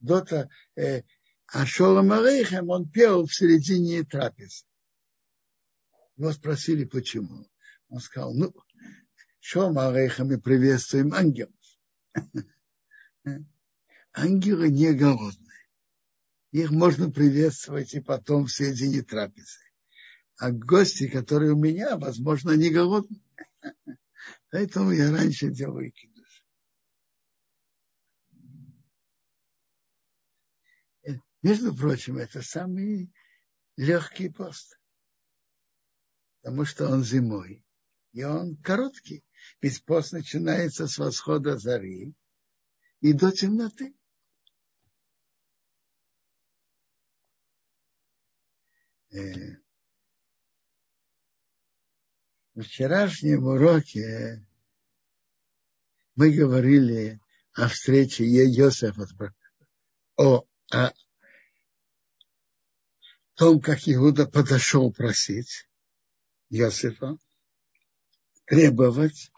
до-то, э, а Шолом Арейхем он пел в середине трапезы. Его спросили, почему. Он сказал, ну, Шом мы приветствуем ангелов. Ангелы не голодные. Их можно приветствовать и потом в середине трапезы. А гости, которые у меня, возможно, не голодные. Поэтому я раньше делаю кидуш. Между прочим, это самый легкий пост. Потому что он зимой. И он короткий. Ведь пост начинается с восхода зари и до темноты. В вчерашнем уроке мы говорили о встрече Йосефа, о, о том, как Иуда подошел просить Йосифа, требовать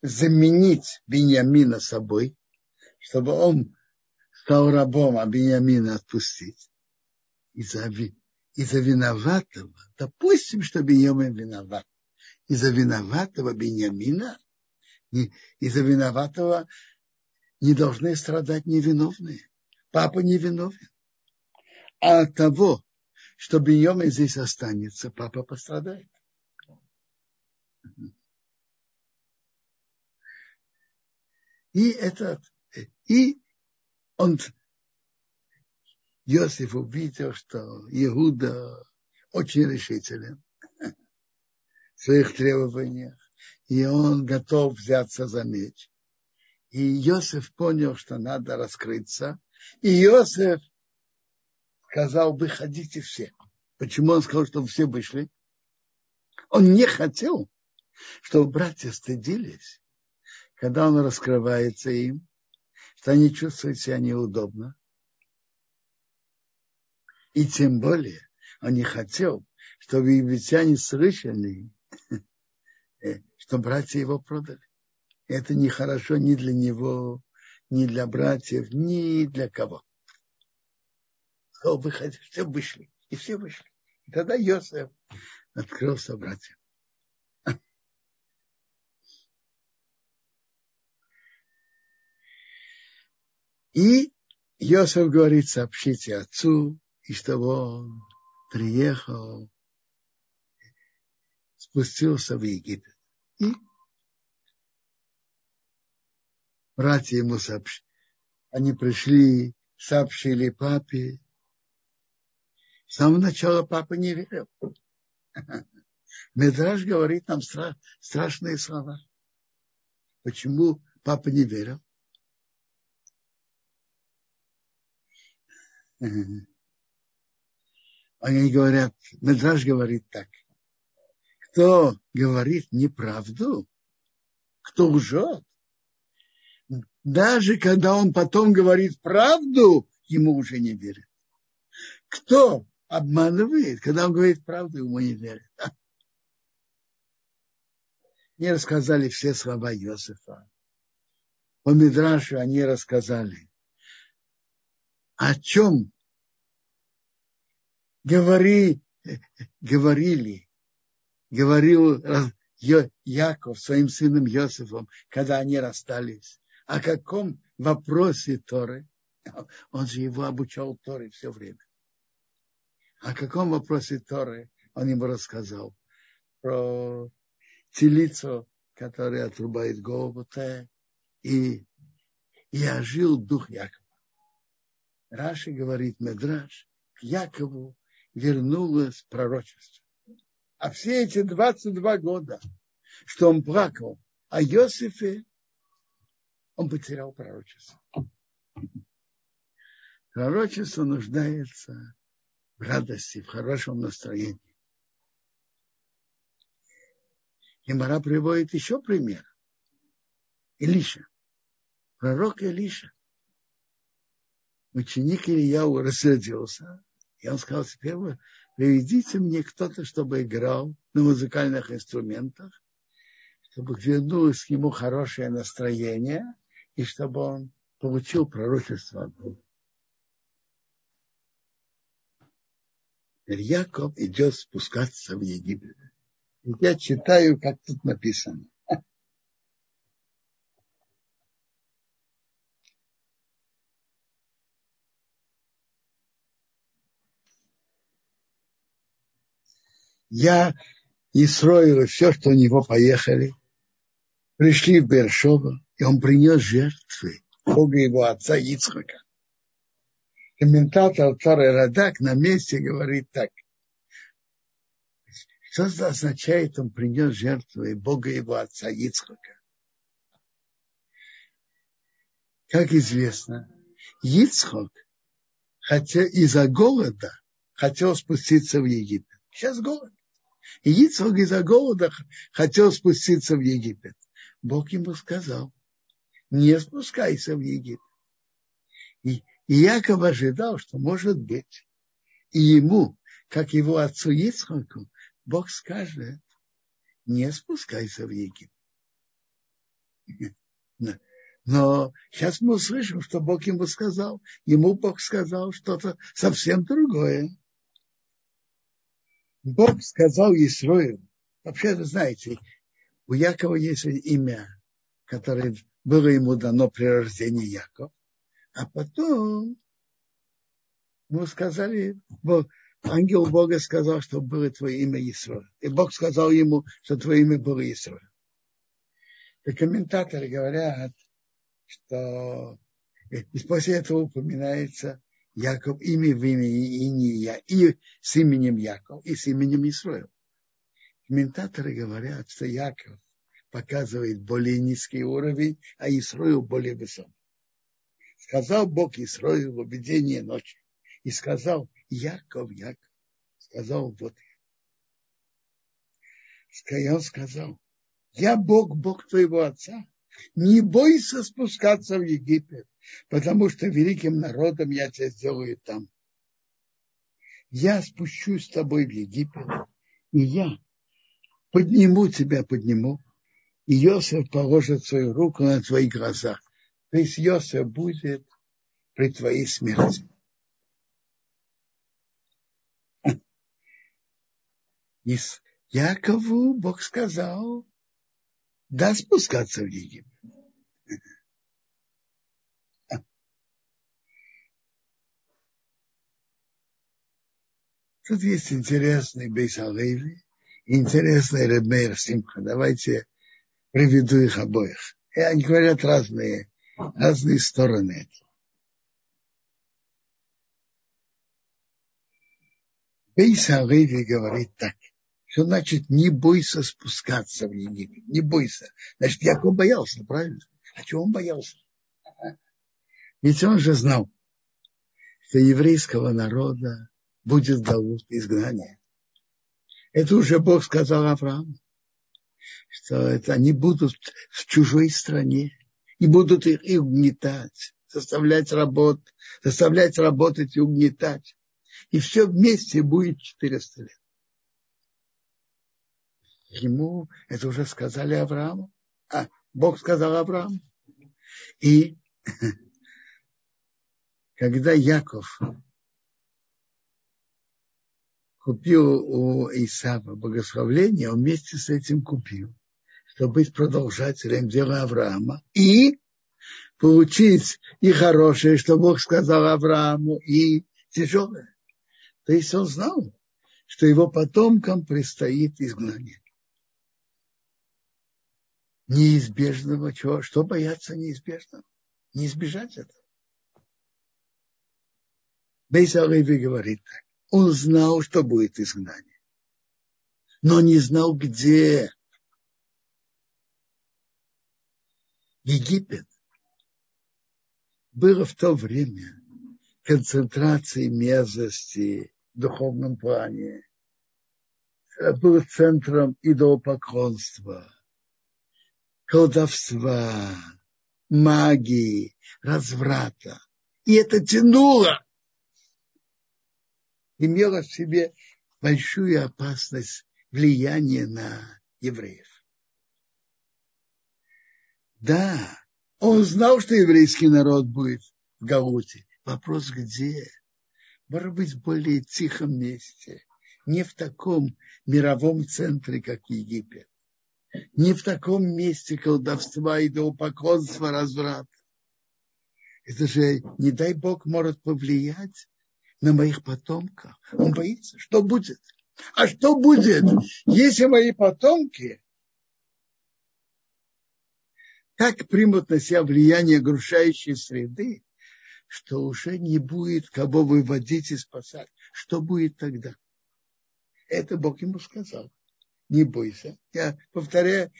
заменить Беньямина собой, чтобы он стал рабом, а Беньямина отпустить. Из-за, из-за виноватого, допустим, что Беньямин виноват, из-за виноватого Беньямина, из-за виноватого не должны страдать невиновные. Папа невиновен. А от того, что Беньямин здесь останется, папа пострадает. И этот, и он, Иосиф увидел, что Иуда очень решителен в своих требованиях, и он готов взяться за меч. И Иосиф понял, что надо раскрыться, и Иосиф сказал, выходите все. Почему он сказал, чтобы все вышли? Он не хотел, чтобы братья стыдились когда он раскрывается им, что они чувствуют себя неудобно. И тем более он не хотел, чтобы египтяне слышали, э, что братья его продали. Это нехорошо ни для него, ни для братьев, ни для кого. Сказал, все вышли. И все вышли. И тогда Йосеф открылся братьям. И Йосеф говорит, сообщите отцу, и чтобы он приехал, спустился в Египет. И братья ему сообщили. Они пришли, сообщили папе. С самого начала папа не верил. Медраж говорит нам стра- страшные слова. Почему папа не верил? Они говорят, Медраж говорит так. Кто говорит неправду, кто лжет, даже когда он потом говорит правду, ему уже не верят. Кто обманывает, когда он говорит правду, ему не верят. Мне рассказали все слова Иосифа. По Мидрашу они рассказали, о чем говори, говорили, говорил Яков своим сыном Иосифом, когда они расстались. О каком вопросе Торы? Он же его обучал Торе все время. О каком вопросе Торы он ему рассказал? Про телицу, которая отрубает голову и, и ожил дух Якова. Раши говорит, Медраш, к Якову вернулось пророчество. А все эти 22 года, что он плакал о Иосифе, он потерял пророчество. Пророчество нуждается в радости, в хорошем настроении. И Мара приводит еще пример. Илиша. Пророк Илиша. Ученик Ильяу рассердился. И он сказал, теперь вы приведите мне кто-то, чтобы играл на музыкальных инструментах, чтобы вернулось к нему хорошее настроение, и чтобы он получил пророчество от Бога. Яков идет спускаться в Египет. Я читаю, как тут написано. Я и строил все, что у него поехали. Пришли в Бершова, и он принес жертвы Бога его отца Ицхака. Комментатор Торы Радак на месте говорит так. Что это означает, он принес жертвы Бога его отца Ицхака? Как известно, Ицхак хотя из-за голода хотел спуститься в Египет. Сейчас голод. И Ицхак из-за голода хотел спуститься в Египет. Бог ему сказал, не спускайся в Египет. И, и Яков ожидал, что может быть. И ему, как его отцу Ицхаку, Бог скажет, не спускайся в Египет. Но сейчас мы услышим, что Бог ему сказал. Ему Бог сказал что-то совсем другое. Бог сказал Исроилу, вообще, вы знаете, у Якова есть имя, которое было ему дано при рождении Яков, а потом ему сказали, Бог, ангел Бога сказал, что было твое имя Исроиль. И Бог сказал ему, что твое имя было Исроиль. И комментаторы говорят, что и после этого упоминается Яков, имя в имя и не я, и с именем Яков, и с именем Исроил. Комментаторы говорят, что Яков показывает более низкий уровень, а Исроил более высокий. Сказал Бог Исроил в видении ночи. И сказал, Яков, Яков. Сказал, вот. И он сказал, я Бог, Бог твоего отца. Не бойся спускаться в Египет, потому что великим народом я тебя сделаю там. я спущусь с тобой в Египет, и я подниму тебя, подниму, и Йосеф положит свою руку на твоих глазах. То есть Йосеф будет при твоей смерти. И Якову Бог сказал, да спускаться в Египет. Тут есть интересный Бейсалеви, интересный Ребмейр Симха. Давайте приведу их обоих. И они говорят разные, разные стороны этого. Бейсалеви говорит так, что значит не бойся спускаться в Египет, не бойся. Значит, Яков боялся, правильно? А чего он боялся? Ведь он же знал, что еврейского народа будет галут, изгнание. Это уже Бог сказал Аврааму, что это они будут в чужой стране и будут их, их угнетать, заставлять работать, заставлять работать и угнетать. И все вместе будет 400 лет. Ему это уже сказали Аврааму. А, Бог сказал Аврааму. И когда Яков купил у Исава богословление, он вместе с этим купил, чтобы быть продолжателем дела Авраама и получить и хорошее, что Бог сказал Аврааму, и тяжелое. То есть он знал, что его потомкам предстоит изгнание. Неизбежного чего? Что бояться неизбежного? Не избежать этого. Бейс говорит так. Он знал, что будет изгнание, но не знал, где. Египет было в то время концентрацией мерзости в духовном плане. Был центром идолопоклонства, колдовства, магии, разврата. И это тянуло имела в себе большую опасность влияния на евреев. Да, он знал, что еврейский народ будет в Галуте. Вопрос где? Может быть, в более тихом месте. Не в таком мировом центре, как Египет. Не в таком месте колдовства, и идолопоклонства, разврата. Это же, не дай Бог, может повлиять на моих потомков. Он боится, что будет. А что будет, если мои потомки так примут на себя влияние грушающей среды, что уже не будет кого выводить и спасать. Что будет тогда? Это Бог ему сказал. Не бойся. Я повторяю,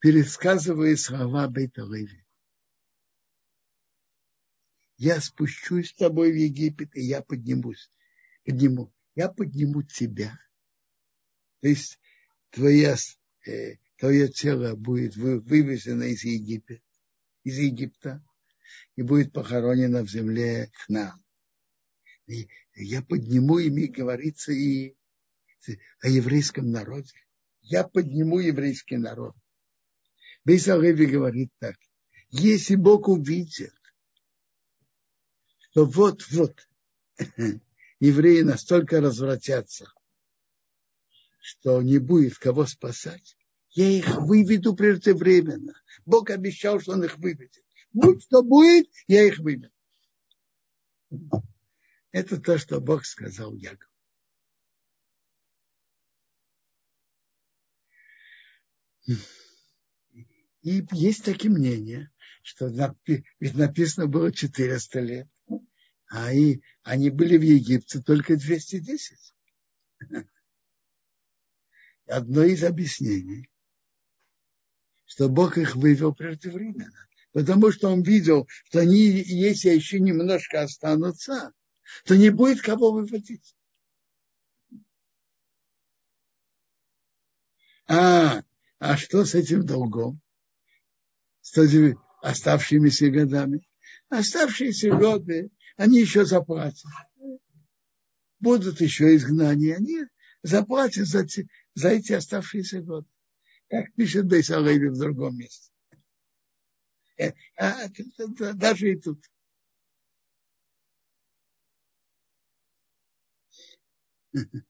пересказываю слова Бейта Леви я спущусь с тобой в Египет, и я поднимусь. Подниму. Я подниму тебя. То есть твоя, э, твое тело будет вывезено из Египта, из Египта и будет похоронено в земле Хнан. И я подниму ими, говорится, и о еврейском народе. Я подниму еврейский народ. Бейсалеви говорит так. Если Бог увидит, что вот-вот евреи настолько развратятся, что не будет кого спасать, я их выведу преждевременно. Бог обещал, что он их выведет. Будь что будет, я их выведу. Это то, что Бог сказал Якову. И есть такие мнения, что ведь написано было 400 лет а и, они были в Египте только 210. Одно из объяснений, что Бог их вывел преждевременно. Потому что он видел, что они, если еще немножко останутся, то не будет кого выводить. А, а что с этим долгом? С оставшимися годами? Оставшиеся годы они еще заплатят. будут еще изгнания, они заплатят за, те, за эти оставшиеся годы. Как пишет Бейсалеви в другом месте. Э, а, даже и тут.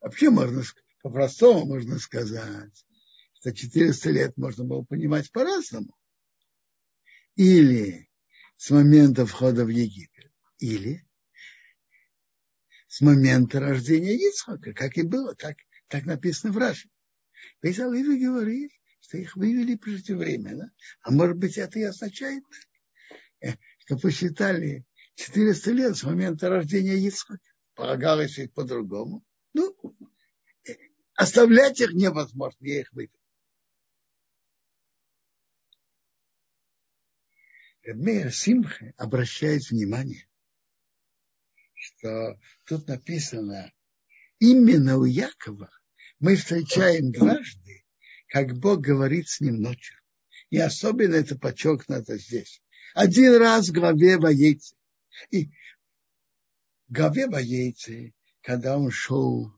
Вообще можно, по-простому можно сказать, что 400 лет можно было понимать по-разному. Или с момента входа в Египет, или с момента рождения Ицхака, как и было, так, так написано в Раши. Бейзаливи говорит, что их вывели преждевременно, а может быть это и означает, э, что посчитали 400 лет с момента рождения Ицхака. Полагалось их по-другому. Ну, э, оставлять их невозможно, я их вывел. Мейер Симха обращает внимание, что тут написано, именно у Якова мы встречаем дважды, как Бог говорит с ним ночью. И особенно это подчеркнуто здесь. Один раз в главе Воейцы. И в главе Воейцы, когда он шел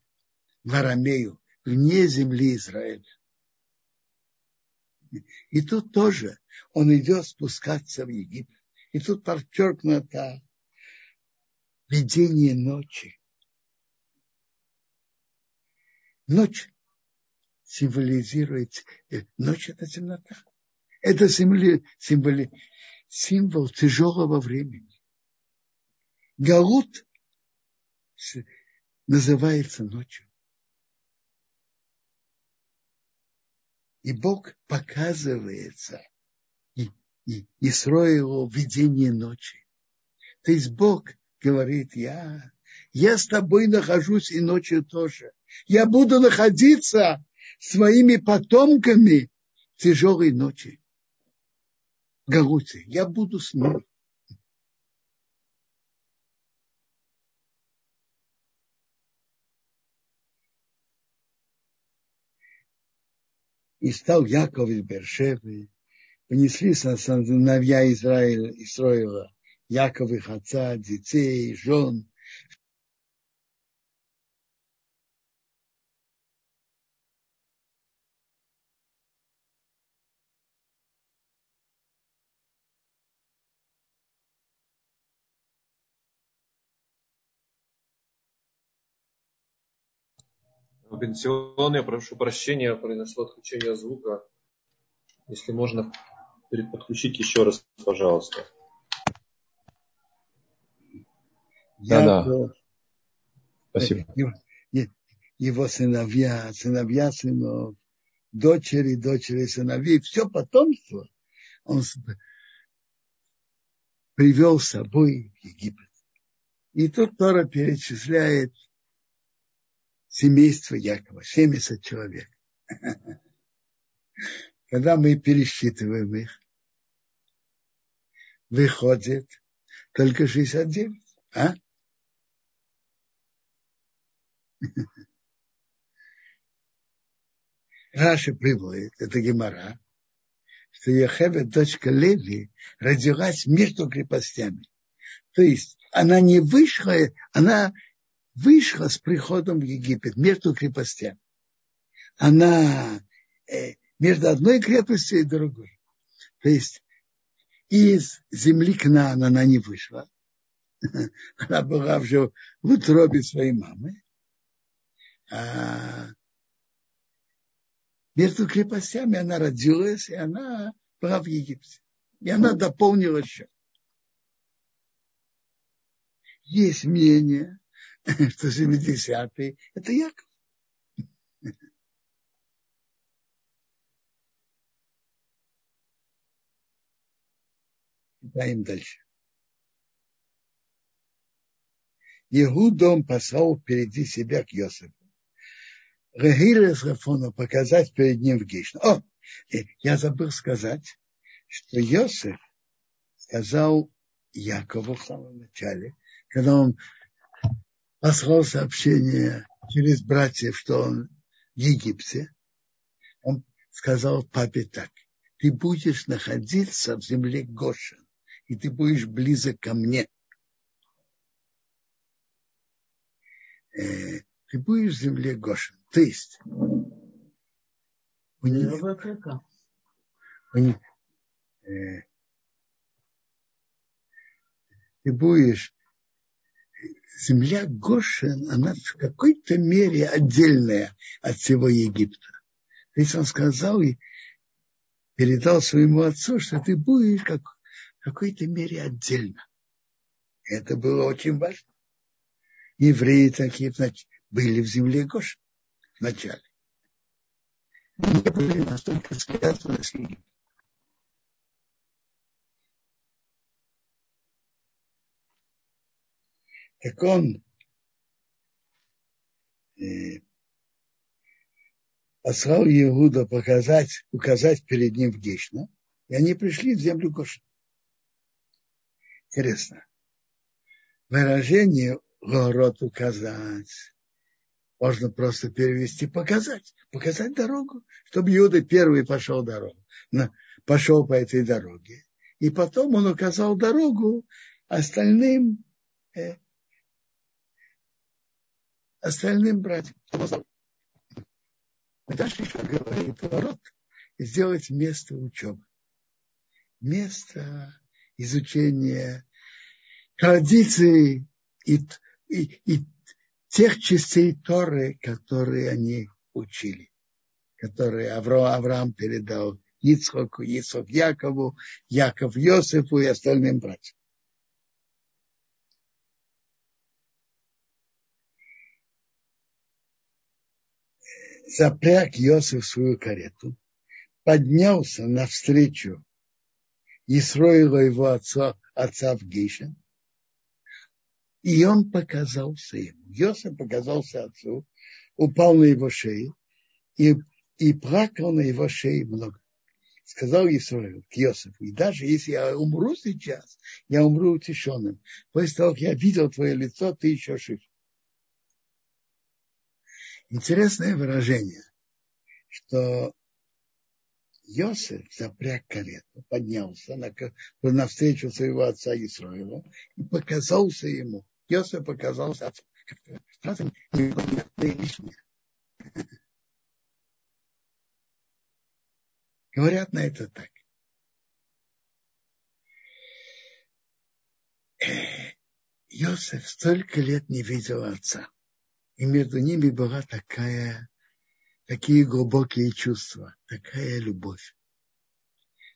в Арамею, вне земли Израиля, и тут тоже он идет спускаться в Египет. И тут подчеркнуто видение ночи. Ночь символизирует, э, ночь это темнота. Это символи, символи, символ тяжелого времени. Галут называется ночью. И Бог показывается и, и, и строил видение ночи. То есть Бог говорит, я, я с тобой нахожусь и ночью тоже. Я буду находиться своими потомками в тяжелой ночи. Галуте, я буду с ними. И стал Яков из Бершевы, понеслись на сыновья Израиля, Израиля, Яков их отца, детей, жен, Бенцион, я прошу прощения, произошло отключение звука. Если можно, подключить еще раз, пожалуйста. Да, да. Спасибо. Его сыновья, сыновья сынов, дочери, дочери сыновей, все потомство он привел с собой в Египет. И тут Тора перечисляет семейство Якова, 70 человек. Когда мы пересчитываем их, выходит только 69. А? Раша приводит, это Гемора, что Ехевет, дочка Леви, родилась между крепостями. То есть она не вышла, она вышла с приходом в Египет между крепостями. Она э, между одной крепостью и другой. То есть из земли к нам она не вышла. Она была уже в утробе своей мамы. А между крепостями она родилась, и она была в Египте. И она дополнила счет. Есть мнение, что 70-й – это Яков. Читаем дальше. Егудом послал впереди себя к Йосифу. Региля Рафона показать перед ним в Гишну. О, э, я забыл сказать, что Йосиф сказал Якову в самом начале, когда он послал сообщение через братьев, что он в Египте, он сказал папе так, ты будешь находиться в земле Гошин, и ты будешь близок ко мне. э, ты будешь в земле Гошин. То есть у них, у них э, ты будешь земля Гошин, она в какой-то мере отдельная от всего Египта. Есть он сказал и передал своему отцу, что ты будешь как, в какой-то мере отдельно. Это было очень важно. Евреи такие были в земле Гош вначале. Не были настолько связаны с Египтом. Так он послал Иуда показать, указать перед ним в Гешну, и они пришли в землю Гошин. Интересно. Выражение город указать можно просто перевести показать, показать дорогу, чтобы Иуда первый пошел дорогу, пошел по этой дороге. И потом он указал дорогу остальным, э, остальным братьям. Дальше еще говорим поворот и сделать место учебы. Место изучения традиций и, и, и тех частей Торы, которые они учили, которые Авраам, Авраам передал Ицхоку, Ицхок Якову, Яков Йосифу и остальным братьям. Запряг Иосиф свою карету, поднялся навстречу Исроила его отца, отца в Гейшин, и он показался ему. Иосиф показался отцу, упал на его шею и, и плакал на его шее много. Сказал Исраил к Иосифу, и даже если я умру сейчас, я умру утешенным. После того, как я видел твое лицо, ты еще жив. Интересное выражение, что Йосиф запряг карету, поднялся на, навстречу своего отца Исраила и показался ему. Йосиф показался отцу. Говорят на это так. Йосиф столько лет не видел отца и между ними была такая, такие глубокие чувства, такая любовь.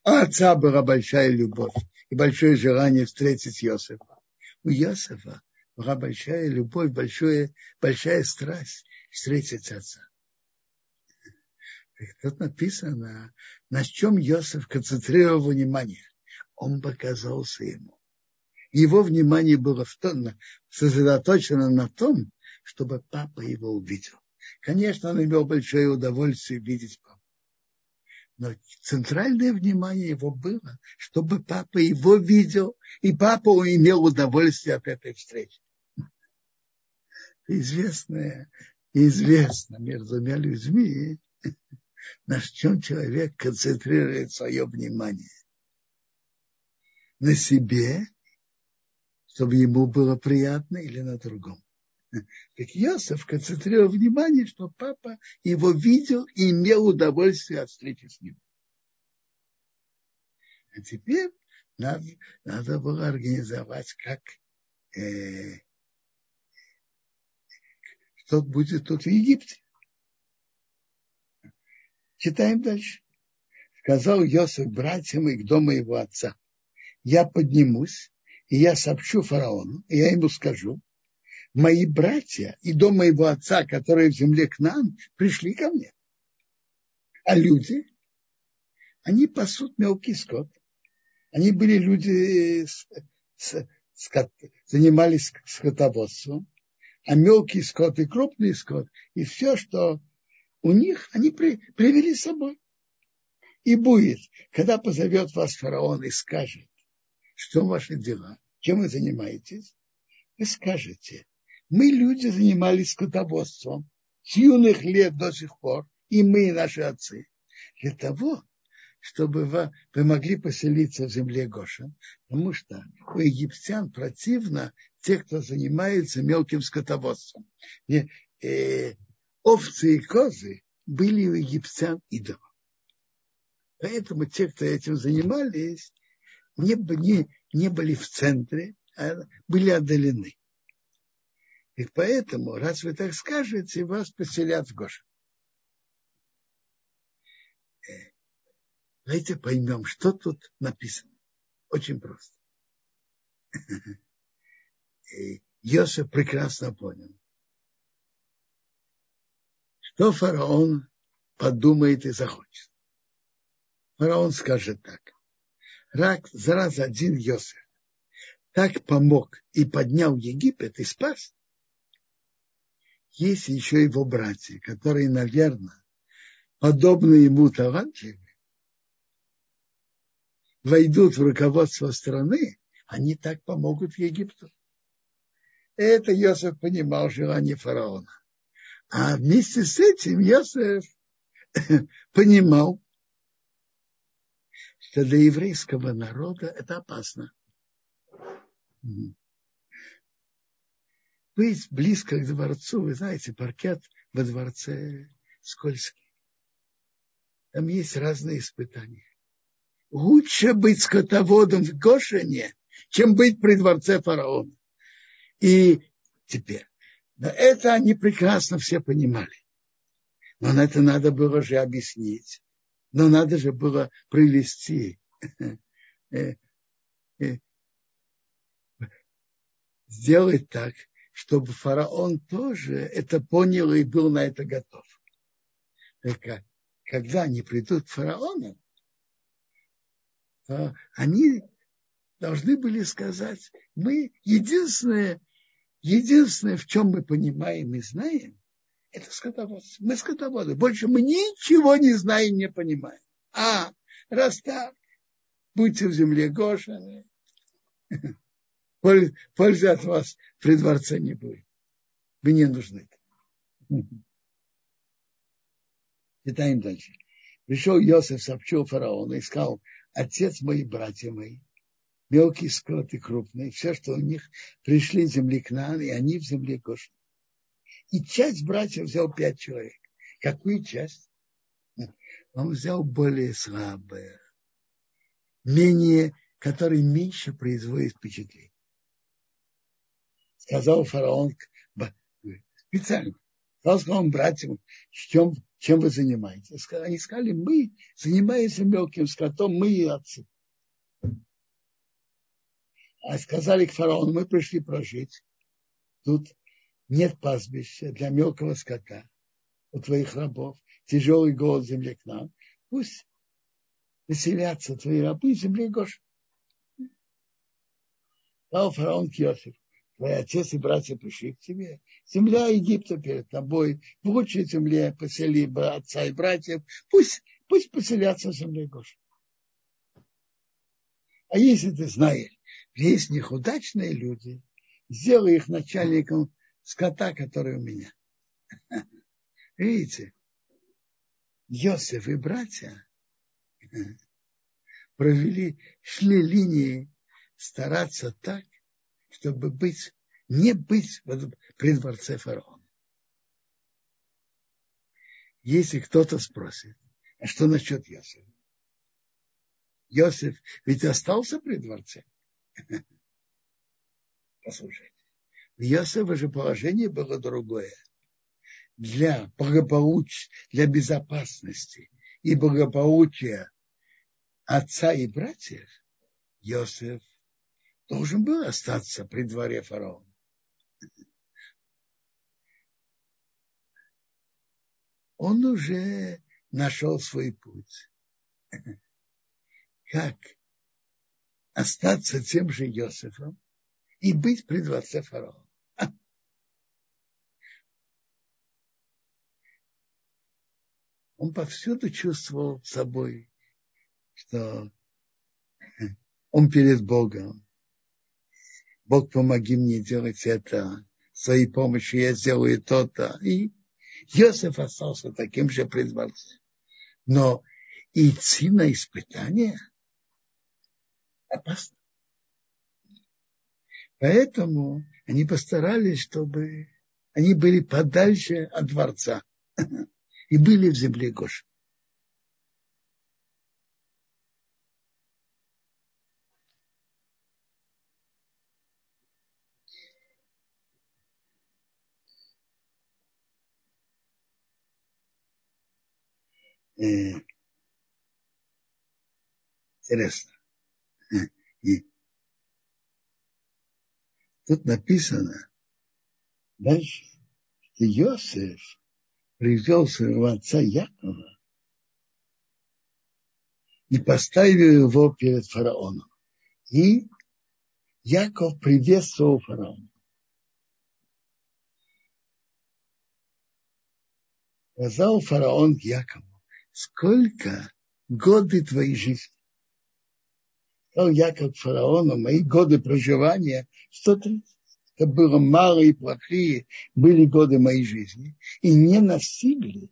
А отца была большая любовь и большое желание встретить Иосифа. У Иосифа была большая любовь, большое, большая страсть встретить отца. Тут написано, на чем Иосиф концентрировал внимание. Он показался ему. Его внимание было в том, сосредоточено на том, чтобы папа его увидел. Конечно, он имел большое удовольствие видеть папу. Но центральное внимание его было, чтобы папа его видел, и папа имел удовольствие от этой встречи. Известно, известно между двумя людьми, на чем человек концентрирует свое внимание. На себе, чтобы ему было приятно, или на другом. Так Йосиф концентрировал внимание, что папа его видел и имел удовольствие от встречи с ним. А теперь надо, надо было организовать, как э, что будет тут в Египте. Читаем дальше. Сказал Йосиф братьям и к дому его отца. Я поднимусь, и я сообщу фараону, и я ему скажу, мои братья и дом моего отца, которые в земле к нам, пришли ко мне. А люди, они пасут мелкий скот. Они были люди, с, с, скот, занимались скотоводством, а мелкий скот и крупный скот, и все, что у них, они при, привели с собой. И будет, когда позовет вас фараон и скажет, что ваши дела, чем вы занимаетесь, вы скажете, мы, люди, занимались скотоводством с юных лет до сих пор, и мы, и наши отцы, для того, чтобы вы, вы могли поселиться в земле Гошин, потому что у египтян противно те, кто занимается мелким скотоводством. И, э, овцы и козы были у египтян идолом. Поэтому те, кто этим занимались, не, не, не были в центре, а были отдалены. И поэтому, раз вы так скажете, вас поселят в Гош. Э, давайте поймем, что тут написано. Очень просто. Йосиф прекрасно понял, что фараон подумает и захочет. Фараон скажет так. Рак, раз один Йосиф так помог и поднял Египет и спас, есть еще его братья, которые, наверное, подобно ему талантливы, войдут в руководство страны, они так помогут Египту. Это Йосеф понимал желание фараона. А вместе с этим Йосеф понимал, что для еврейского народа это опасно. Быть близко к дворцу, вы знаете, паркет во дворце скользкий. Там есть разные испытания. Лучше быть скотоводом в Гошине, чем быть при дворце фараона. И теперь, но это они прекрасно все понимали. Но это надо было же объяснить. Но надо же было привести. Э, э, сделать так, чтобы фараон тоже это понял и был на это готов. Так, когда они придут к фараону, они должны были сказать, мы единственное, единственное, в чем мы понимаем и знаем, это скотоводство. Мы скотоводы. Больше мы ничего не знаем, не понимаем. А, раз так, будьте в земле Гошины, пользы от вас при дворце не будет. Вы не нужны. Читаем дальше. Пришел Иосиф, сообщил фараону сказал, отец мои, братья мои, мелкий скот и крупный, все, что у них, пришли в земли к нам, и они в земле Гошин. И часть братьев взял пять человек. Какую часть? Он взял более слабые, менее, которые меньше производят впечатление. Сказал фараон специально, сказал своим братьям, чем, чем вы занимаетесь. Они сказали, мы занимаемся мелким скотом, мы и отцы. А сказали к фараону, мы пришли прожить. Тут нет пастбища для мелкого скота у твоих рабов. Тяжелый голод земли к нам. Пусть веселятся твои рабы в земле Гош. Сказал фараон к Йосифу, твои отец и братья пришли к тебе. Земля Египта перед тобой. В лучшей земле посели отца и братьев. Пусть, пусть поселятся в земле Гош. А если ты знаешь, есть них удачные люди, сделай их начальником скота, который у меня. Видите, Йосиф и братья провели, шли линии стараться так, чтобы быть, не быть при дворце фараона. Если кто-то спросит, а что насчет Йосифа? Йосиф ведь остался при дворце. Послушайте. В Иосифа же положение было другое. Для благополучия, для безопасности и благополучия отца и братьев Иосиф должен был остаться при дворе фараона. Он уже нашел свой путь. Как остаться тем же Иосифом и быть при дворце фараона. Он повсюду чувствовал собой, что он перед Богом. Бог, помоги мне делать это, своей помощью я сделаю то-то. И Иосиф остался таким же при дворце. Но идти на испытание опасно. Поэтому они постарались, чтобы они были подальше от дворца и были в земле Гоша. Интересно. И тут написано дальше, что Иосиф привел своего отца Якова и поставил его перед фараоном. И Яков приветствовал фараона. Сказал фараон Якову, сколько годы твоей жизни? Сказал Яков фараону, мои годы проживания 130. Это было мало и плохие, были годы моей жизни. И не настигли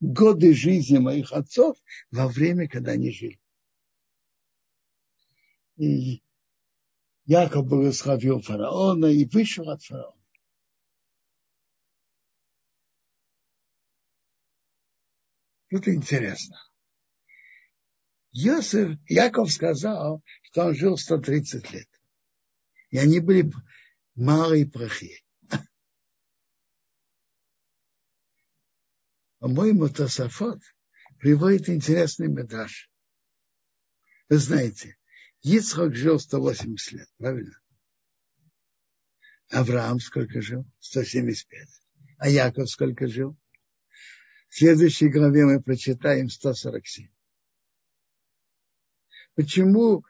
годы жизни моих отцов во время, когда они жили. И Яков благословил фараона и вышел от фараона. Тут интересно. Йосиф, Яков сказал, что он жил 130 лет. И они были малые прохи. По-моему, Тософот приводит интересный медраж. Вы знаете, Ицхак жил 180 лет, правильно? Авраам сколько жил? 175. А Яков сколько жил? В следующей главе мы прочитаем 147. Почему?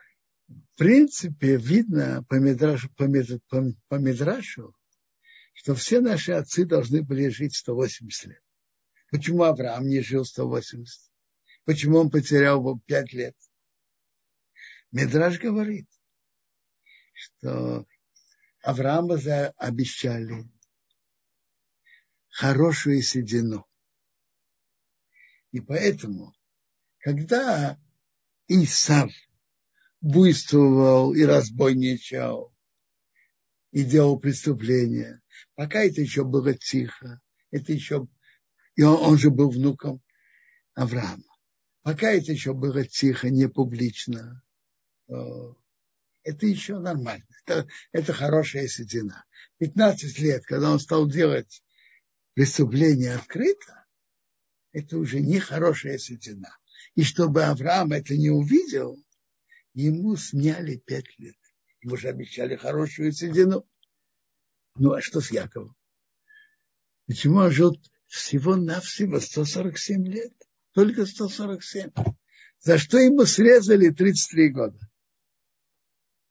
В принципе, видно по Мидрашу, по, по, по Мидрашу, что все наши отцы должны были жить 180 лет. Почему Авраам не жил 180? Почему он потерял 5 лет? Мидраш говорит, что Авраама обещали хорошую седину. И поэтому, когда Исав буйствовал и разбойничал, и делал преступления, пока это еще было тихо, это еще, и он, он же был внуком Авраама. Пока это еще было тихо, не публично, это еще нормально. Это, это хорошая седина. 15 лет, когда он стал делать преступление открыто, это уже не хорошая седина. И чтобы Авраам это не увидел, ему сняли пять лет. Ему же обещали хорошую седину. Ну, а что с Яковом? Почему он жил всего-навсего 147 лет? Только 147. За что ему срезали 33 года?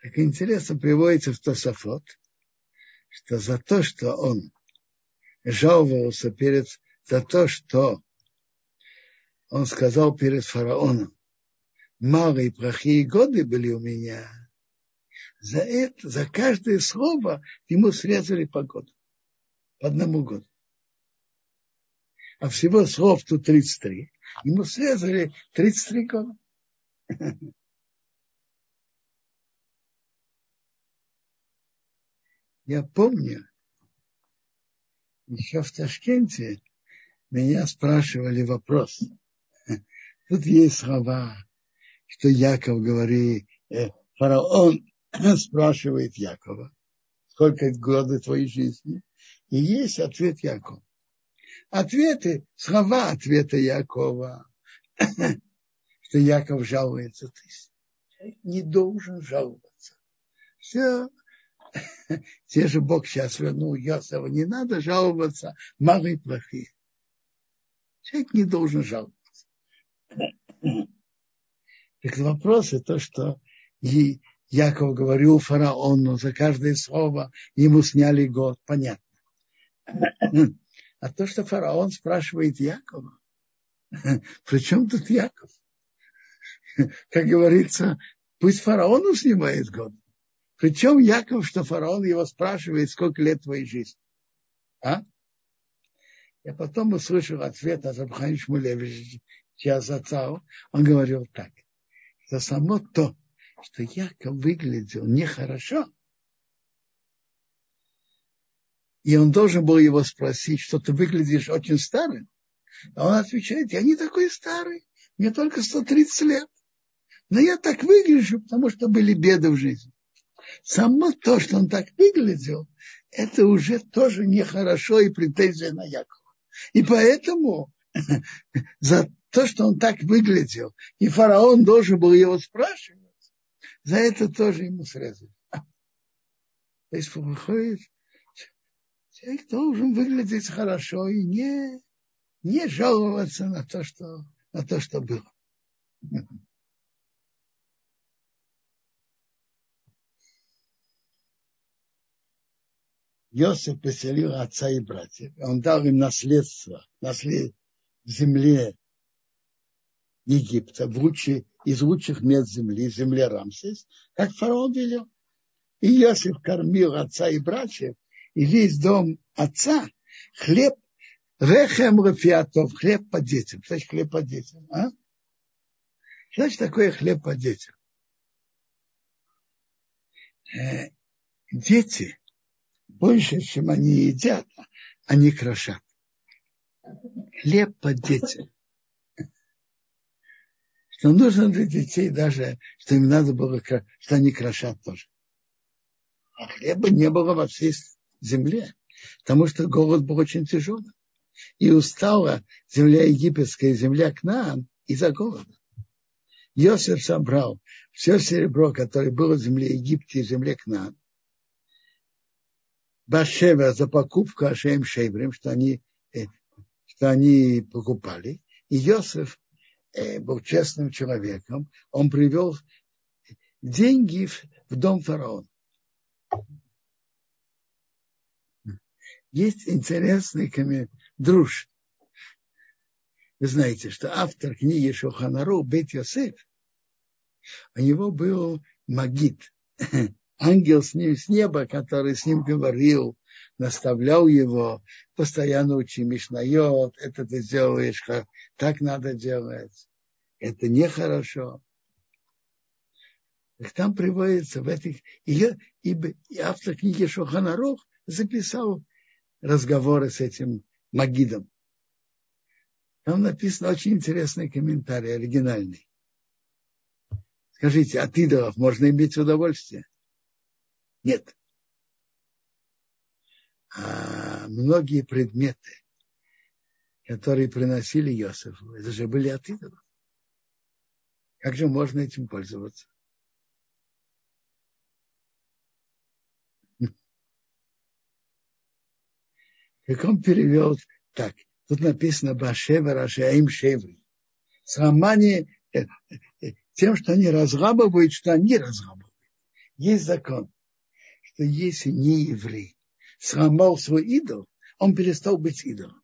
Так интересно приводится в Тософот, что за то, что он жаловался перед, за то, что он сказал перед фараоном, малые плохие годы были у меня. За это, за каждое слово ему срезали по году, по одному году. А всего слов тут 33. Ему срезали 33 года. Я помню, еще в Ташкенте меня спрашивали вопрос – Тут есть слова, что Яков говорит, э, фараон спрашивает Якова, сколько годы твоей жизни, и есть ответ Якова. Ответы, слова ответа Якова, что Яков жалуется. Ты не должен жаловаться. Все, те же Бог сейчас вернул Йосифа, не надо жаловаться, малые плохие. Человек не должен жаловаться. Так вопрос это то, что и Яков говорил фараону за каждое слово, ему сняли год, понятно. А то, что фараон спрашивает Якова, при чем тут Яков? Как говорится, пусть фараону снимает год. Причем Яков, что фараон его спрашивает, сколько лет твоей жизни. А? Я потом услышал ответ от Абхани Шмулевича Чиазацау, он говорил так, что само то, что Яков выглядел нехорошо, И он должен был его спросить, что ты выглядишь очень старым. А он отвечает, я не такой старый, мне только 130 лет. Но я так выгляжу, потому что были беды в жизни. Само то, что он так выглядел, это уже тоже нехорошо и претензия на Якова. И поэтому за то, что он так выглядел, и фараон должен был его спрашивать, за это тоже ему срезали. То есть выходит, человек должен выглядеть хорошо и не, не жаловаться на то, что, на то, что было. Йосиф поселил отца и братьев. Он дал им наследство, наслед земле Египта, в лучшие, из лучших мест земли, земле Рамсес, как фараон велел. И Йосиф кормил отца и братьев, и весь дом отца хлеб, рехем рафиатов, хлеб по детям. Что значит хлеб по детям? А? Значит такое хлеб по детям? Э, дети больше, чем они едят, они крошат. Хлеб под детям. Что нужно для детей даже, что им надо было, что они крошат тоже. А хлеба не было во всей земле, потому что голод был очень тяжелый. И устала земля египетская, земля к нам из-за голода. Йосиф собрал все серебро, которое было в земле Египта и земле к нам, Башева за покупку Ашем Шейбрим, что они, э, что они покупали. И Йосиф был честным человеком. Он привел деньги в, дом фараона. Есть интересный коммент, друж. Вы знаете, что автор книги Шоханару Бет Йосеф, у него был магит, ангел с ним с неба, который с ним говорил, наставлял его, постоянно учи Мишнайот, это ты сделаешь, так надо делать, это нехорошо. Так там приводится в этих... И, и, и автор книги Шоханарух записал разговоры с этим Магидом. Там написан очень интересный комментарий, оригинальный. Скажите, от идолов можно иметь удовольствие? Нет. А многие предметы, которые приносили Иосифу, это же были от идолов. Как же можно этим пользоваться? Как он перевел так, тут написано Башева Рашаим Шеври. Срамание э, э, тем, что они разгабывают, что они разгабывают. Есть закон что если не еврей сломал свой идол, он перестал быть идолом.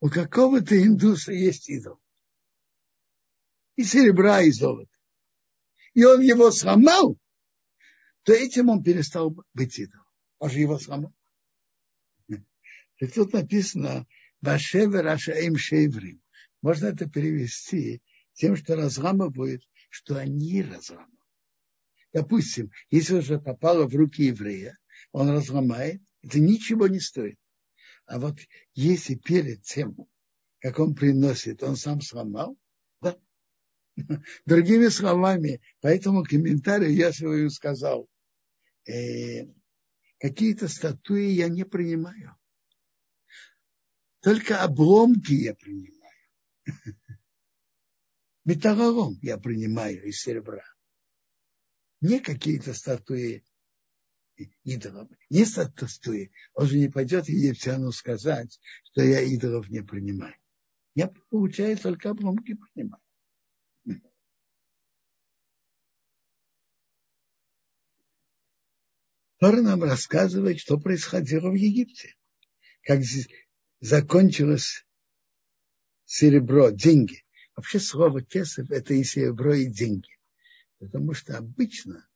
У какого-то индуса есть идол. И серебра, и золота. И он его сломал, то этим он перестал быть идолом. Он же его сломал. И тут написано Башевер Ашаим Шейврим. Можно это перевести тем, что разламывают, что они разламывают. Допустим, если уже попало в руки еврея, он разломает, это ничего не стоит. А вот если перед тем, как он приносит, он сам сломал? Другими словами, по этому комментарию я свою сказал, э, какие-то статуи я не принимаю. Только обломки я принимаю. Металлолом я принимаю из серебра не какие-то статуи идолов, не статуи. Он же не пойдет египтяну сказать, что я идолов не принимаю. Я получаю только обломки принимаю. Тора нам рассказывает, что происходило в Египте. Как закончилось серебро, деньги. Вообще слово кесов – это и серебро, и деньги. Потому что обычно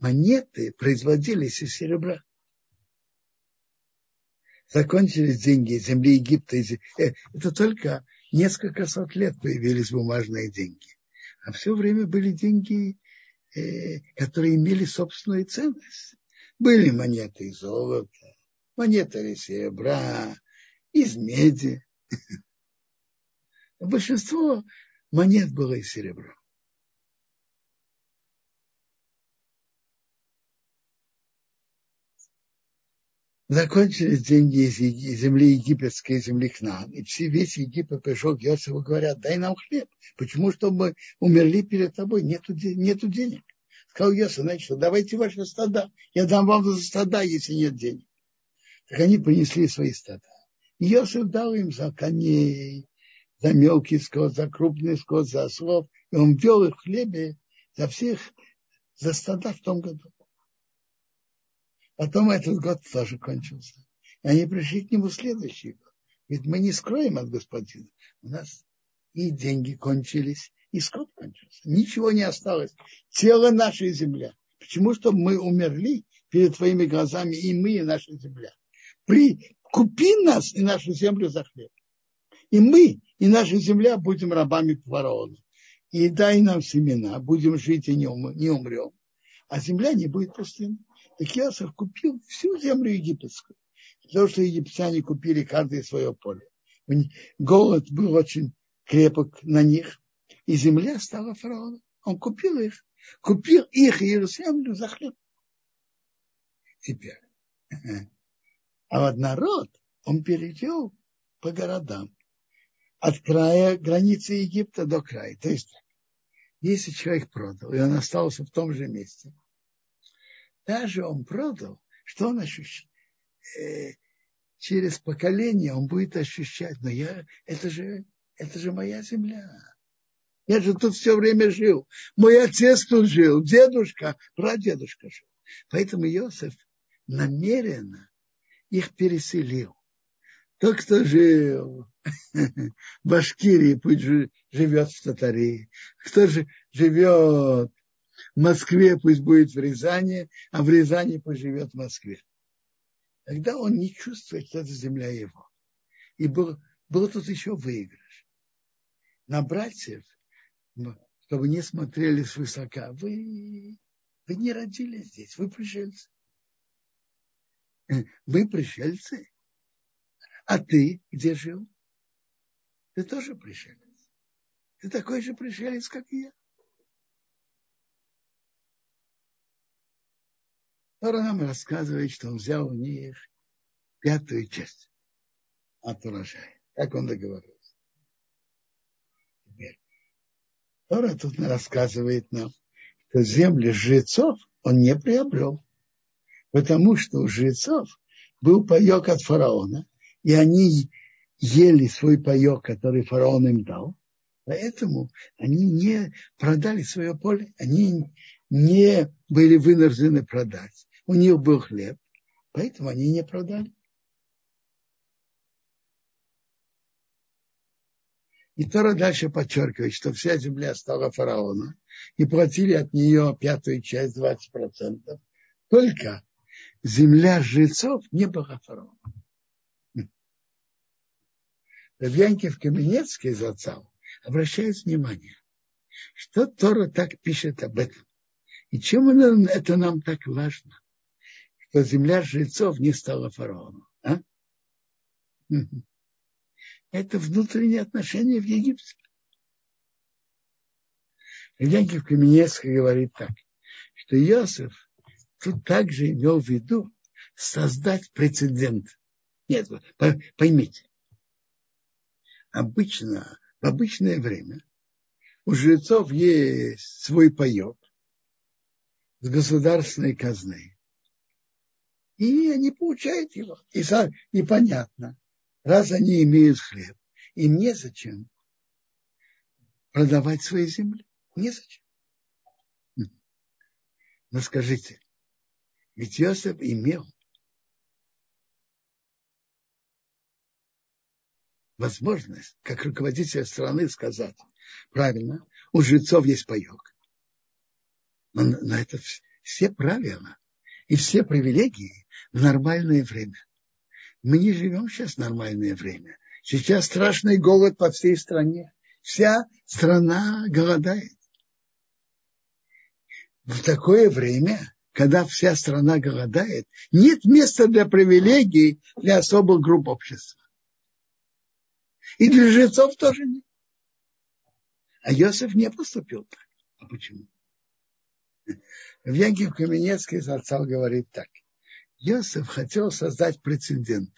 монеты производились из серебра. Закончились деньги земли Египта. Э, это только несколько сот лет появились бумажные деньги. А все время были деньги которые имели собственную ценность. Были монеты из золота, монеты из серебра, из меди. Большинство монет было из серебра. Закончились деньги из земли египетской, земли к нам. И все, весь Египет пришел к Иосифу и говорят, дай нам хлеб. Почему? Чтобы умерли перед тобой. Нету, нету денег. Сказал Иосиф, значит, давайте ваши стада. Я дам вам за стада, если нет денег. Так они принесли свои стада. Иосиф дал им за коней, за мелкий скот, за крупный скот, за ослов. И он ввел их в хлебе за всех, за стада в том году. Потом этот год тоже кончился. И они пришли к нему следующий год. Ведь мы не скроем от господина. У нас и деньги кончились, и скот кончился. Ничего не осталось. Тело нашей земля. Почему? Чтобы мы умерли перед твоими глазами, и мы, и наша земля. При, купи нас и нашу землю за хлеб. И мы, и наша земля будем рабами фараона. И дай нам семена, будем жить и не, ум, не умрем. А земля не будет пустынной. Так Иосиф купил всю землю египетскую. Потому что египтяне купили каждое свое поле. Голод был очень крепок на них. И земля стала фараоном. Он купил их. Купил их и землю за хлеб. Теперь. А вот народ он перевел по городам. От края границы Египта до края. То есть, если человек продал, и он остался в том же месте, даже он продал, что он ощущает? Э, через поколение он будет ощущать, но я, это же, это же моя земля. Я же тут все время жил. Мой отец тут жил, дедушка, прадедушка жил. Поэтому Иосиф намеренно их переселил. Тот, кто жил в Башкирии, пусть живет в Татарии. Кто же живет Москве пусть будет в Рязани, а в Рязани пусть живет в Москве. Тогда он не чувствует, что это земля его. И был, был тут еще выигрыш. На братьев, чтобы не смотрели свысока, вы, вы не родились здесь, вы пришельцы. Вы пришельцы. А ты где жил? Ты тоже пришелец. Ты такой же пришелец, как и я. Тора нам рассказывает, что он взял у них пятую часть от урожая. Как он договорился. Теперь. Тора тут рассказывает нам, что земли жрецов он не приобрел. Потому что у жрецов был паек от фараона, и они ели свой паек, который фараон им дал. Поэтому они не продали свое поле, они не были вынуждены продать у них был хлеб, поэтому они не продали. И Тора дальше подчеркивает, что вся земля стала фараона, и платили от нее пятую часть, 20%. Только земля жрецов не была фараона. в Каменецкий зацал обращает внимание, что Тора так пишет об этом. И чем это нам так важно? Что земля жрецов не стала фараоном. А? Это внутренние отношения в Египте. Янкив Каменецкий говорит так, что Иосиф тут также имел в виду создать прецедент. Нет, поймите, обычно, в обычное время у жрецов есть свой паек с государственной казной и они получают его. И, и понятно, раз они имеют хлеб, им незачем продавать свои земли. Незачем. Но скажите, ведь Иосиф имел возможность, как руководитель страны, сказать, правильно, у жрецов есть паек. Но на это все правила и все привилегии в нормальное время. Мы не живем сейчас в нормальное время. Сейчас страшный голод по всей стране. Вся страна голодает. в такое время, когда вся страна голодает, нет места для привилегий для особых групп общества. И для жрецов тоже нет. А Йосиф не поступил так. А почему? В Янке Каменецкий Зарцал говорит так. Йосиф хотел создать прецедент,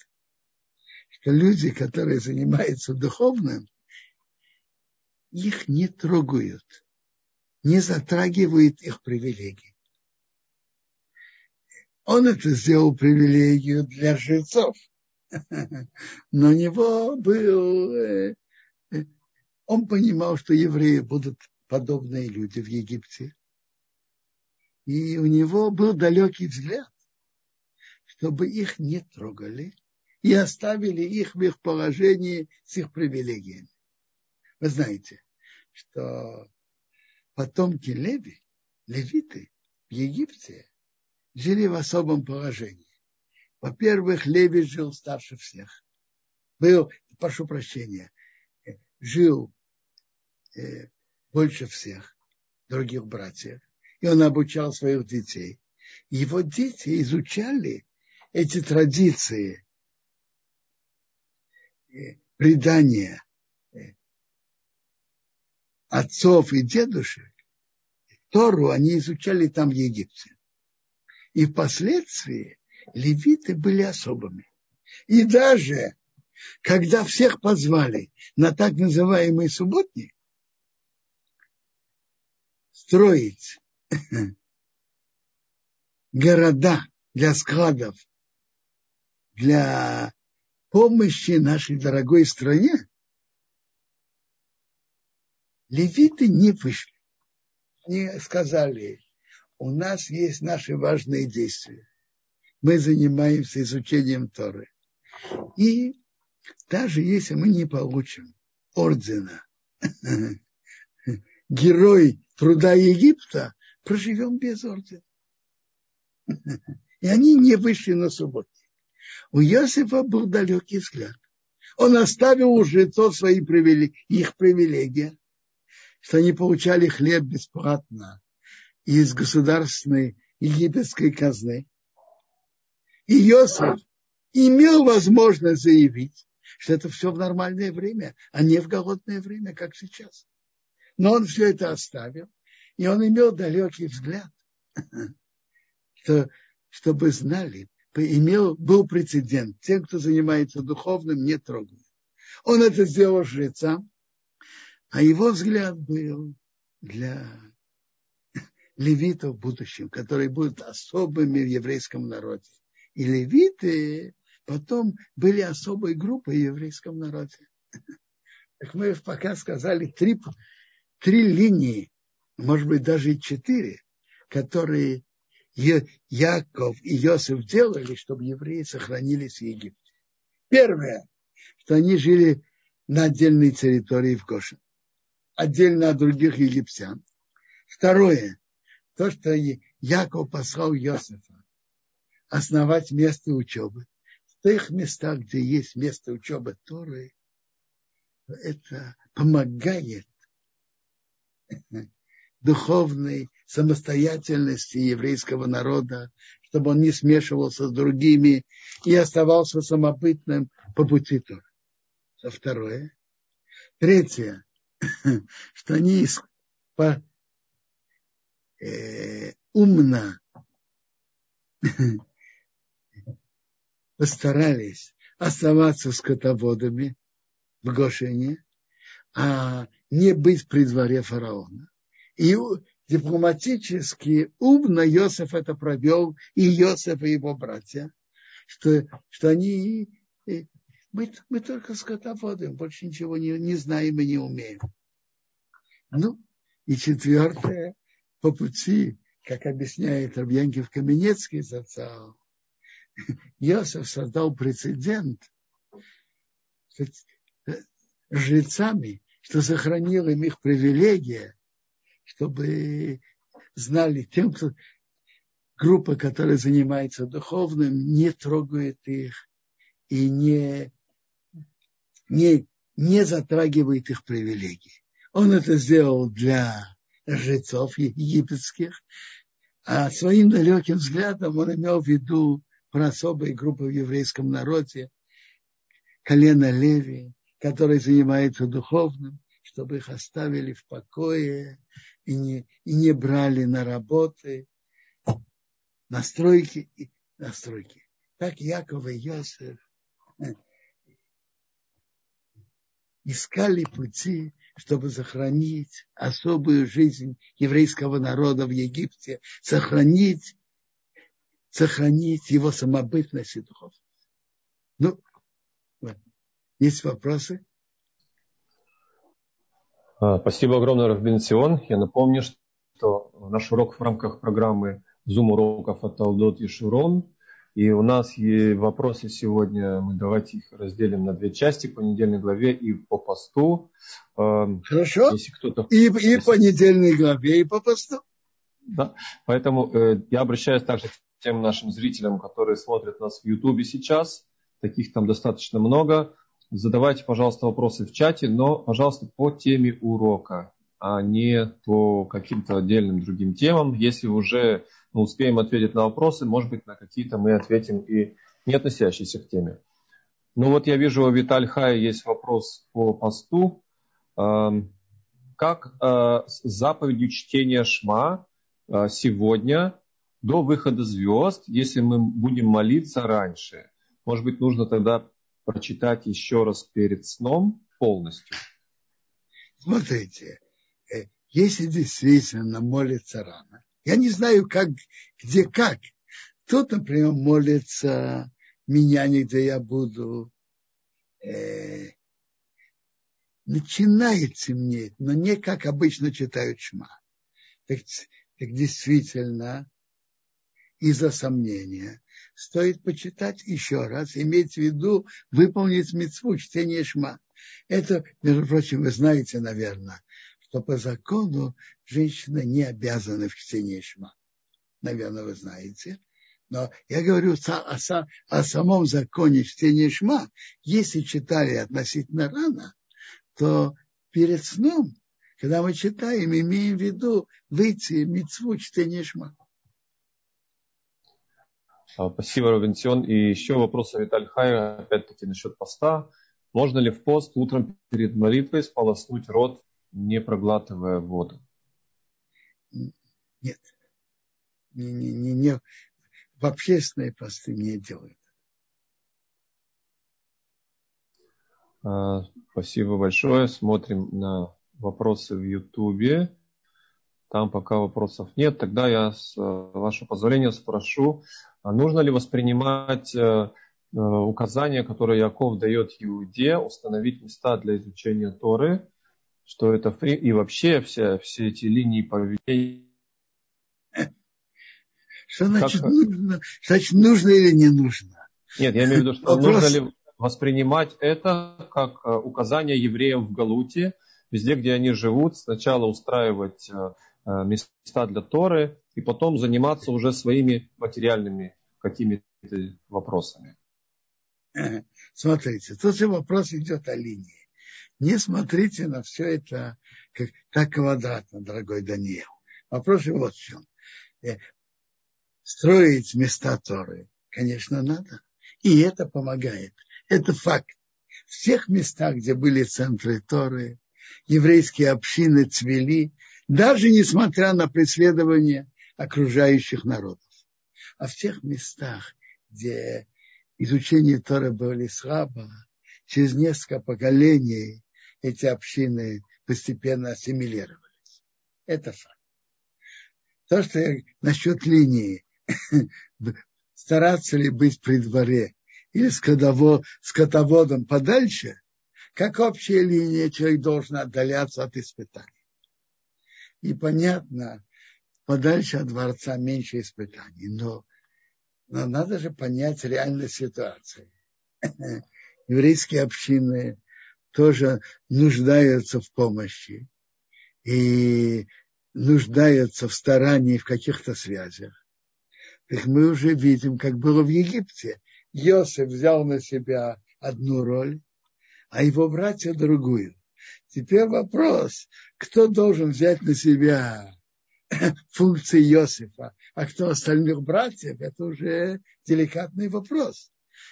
что люди, которые занимаются духовным, их не трогают, не затрагивают их привилегии. Он это сделал привилегию для жрецов. Но у него был... Э, э, он понимал, что евреи будут подобные люди в Египте. И у него был далекий взгляд, чтобы их не трогали и оставили их в их положении с их привилегиями. Вы знаете, что потомки Леви, левиты в Египте жили в особом положении. Во-первых, Леви жил старше всех. Был, прошу прощения, жил э, больше всех других братьев. И он обучал своих детей. Его дети изучали эти традиции, э, предания э, отцов и дедушек. Тору они изучали там в Египте. И впоследствии левиты были особыми. И даже когда всех позвали на так называемый субботник, строить города для складов, для помощи нашей дорогой стране, левиты не вышли. Они сказали, у нас есть наши важные действия. Мы занимаемся изучением Торы. И даже если мы не получим ордена Герой труда Египта, проживем без ордена. И они не вышли на субботу. У Иосифа был далекий взгляд. Он оставил у жрецов свои привилегии, их привилегии, что они получали хлеб бесплатно, из государственной египетской казны. И Иосиф имел возможность заявить, что это все в нормальное время, а не в голодное время, как сейчас. Но он все это оставил, и он имел далекий взгляд, что, чтобы знали, имел, был прецедент. Те, кто занимается духовным, не трогают. Он это сделал жрецам, а его взгляд был для левитов в будущем, которые будут особыми в еврейском народе. И левиты потом были особой группой в еврейском народе. Как мы пока сказали, три, три линии, может быть, даже и четыре, которые Яков и Иосиф делали, чтобы евреи сохранились в Египте. Первое, что они жили на отдельной территории в Гошин, отдельно от других египтян. Второе, то, что Яков послал Иосифа основать место учебы, в тех местах, где есть место учебы Торы, это помогает духовной самостоятельности еврейского народа, чтобы он не смешивался с другими и оставался самобытным по пути Торы. Это второе. Третье, что они по э, умно постарались оставаться скотоводами в Гошине, а не быть при дворе фараона. И дипломатически умно Йосеф это провел, и Йосеф и его братья, что, что они, э, мы, мы только скотоводы, больше ничего не, не знаем и не умеем. Ну, и четвертое, по пути, как объясняет Рабьянкив Каменецкий зацал, Иосиф создал прецедент с жрецами, что сохранил им их привилегия, чтобы знали тем, кто группа, которая занимается духовным, не трогает их и не, не, не затрагивает их привилегии. Он это сделал для жрецов египетских, А своим далеким взглядом он имел в виду про особые группы в еврейском народе, колено Леви, которые занимаются духовным, чтобы их оставили в покое и не, и не брали на работы, настройки и настройки. Так Яков и Йосеф э, искали пути, чтобы сохранить особую жизнь еврейского народа в Египте, сохранить, сохранить его самобытность и духовность. Ну, есть вопросы? А, спасибо огромное, Равбин Сион. Я напомню, что наш урок в рамках программы Zoom уроков от Алдот и Шурон. И у нас есть вопросы сегодня, мы давайте их разделим на две части, по недельной главе и по посту. А, Хорошо. Если кто-то... И, и по недельной главе, и по посту. Да. Поэтому э, я обращаюсь также к тем нашим зрителям, которые смотрят нас в Ютубе сейчас. Таких там достаточно много. Задавайте, пожалуйста, вопросы в чате, но, пожалуйста, по теме урока, а не по каким-то отдельным другим темам. Если уже мы успеем ответить на вопросы, может быть, на какие-то мы ответим и не относящиеся к теме. Ну вот я вижу, у Виталь Хая есть вопрос по посту. Как э, с заповедью чтения Шма э, сегодня до выхода звезд, если мы будем молиться раньше? Может быть, нужно тогда прочитать еще раз перед сном полностью? Смотрите, э, если действительно молится рано, я не знаю, как, где как. Кто-то, например, молится, меня нигде я буду. Э, начинает темнеть, но не как обычно читают шма. Так, так действительно, из-за сомнения стоит почитать еще раз, иметь в виду выполнить мецву, чтение шма. Это, между прочим, вы знаете, наверное, что по закону женщина не обязана в чтении шма. Наверное, вы знаете. Но я говорю о, о, о самом законе чтения шма. Если читали относительно рано, то перед сном, когда мы читаем, имеем в виду выйти мецву чтения шма. А, спасибо, Робинсион. И еще вопрос от Виталь Хайра, опять-таки насчет поста. Можно ли в пост утром перед молитвой сполоснуть рот, не проглатывая воду? Нет. Не, не, не, не. В общественные посты не делают. А, спасибо большое. Смотрим на вопросы в Ютубе. Там пока вопросов нет. Тогда я, с вашего позволения, спрошу, а нужно ли воспринимать э, э, указания, которые Яков дает Иуде, установить места для изучения Торы, что это фри... и вообще все, все эти линии поведения. Что значит, как... нужно, значит, нужно или не нужно? Нет, я имею в виду, что Вопрос... нужно ли воспринимать это как э, указание евреям в Галуте, везде, где они живут, сначала устраивать Э, места для Торы и потом заниматься уже своими материальными какими-то вопросами. Смотрите, тут же вопрос идет о линии. Не смотрите на все это как, как квадратно, дорогой Даниил. Вопрос же вот в чем. Э, строить места Торы, конечно, надо. И это помогает. Это факт. В всех местах, где были центры Торы, еврейские общины цвели, даже несмотря на преследование окружающих народов. А в тех местах, где изучение Тора было слабо, через несколько поколений эти общины постепенно ассимилировались. Это факт. То, что я, насчет линии, стараться ли быть при дворе или скотоводом подальше, как общая линия, человек должен отдаляться от испытаний. И понятно, подальше от дворца меньше испытаний. Но, но надо же понять реальную ситуацию. Еврейские общины тоже нуждаются в помощи и нуждаются в старании, в каких-то связях. Так мы уже видим, как было в Египте. Йосиф взял на себя одну роль, а его братья другую. Теперь вопрос, кто должен взять на себя функции Иосифа, а кто остальных братьев, это уже деликатный вопрос.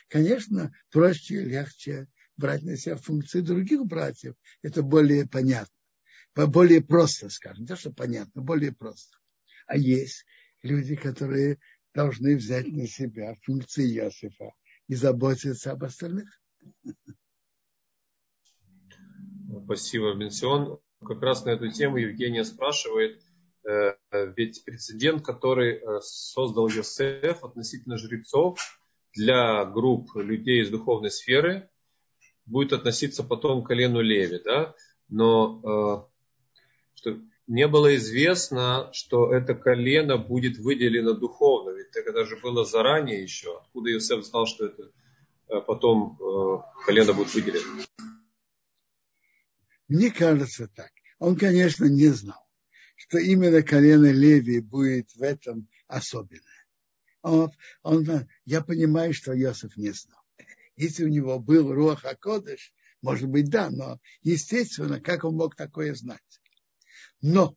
Конечно, проще и легче брать на себя функции других братьев. Это более понятно. Более просто, скажем. То, что понятно, более просто. А есть люди, которые должны взять на себя функции Иосифа и заботиться об остальных. Спасибо, Бенсион. Как раз на эту тему Евгения спрашивает, э, ведь прецедент, который э, создал Йосеф относительно жрецов для групп людей из духовной сферы, будет относиться потом к колену Леви, да? Но э, что не было известно, что это колено будет выделено духовно, ведь это же было заранее еще. Откуда Иосиф знал, что это потом колено будет выделено? Мне кажется так. Он, конечно, не знал, что именно колено Леви будет в этом особенное. Он, он, я понимаю, что Иосиф не знал. Если у него был Руах Акодыш, может быть, да, но, естественно, как он мог такое знать? Но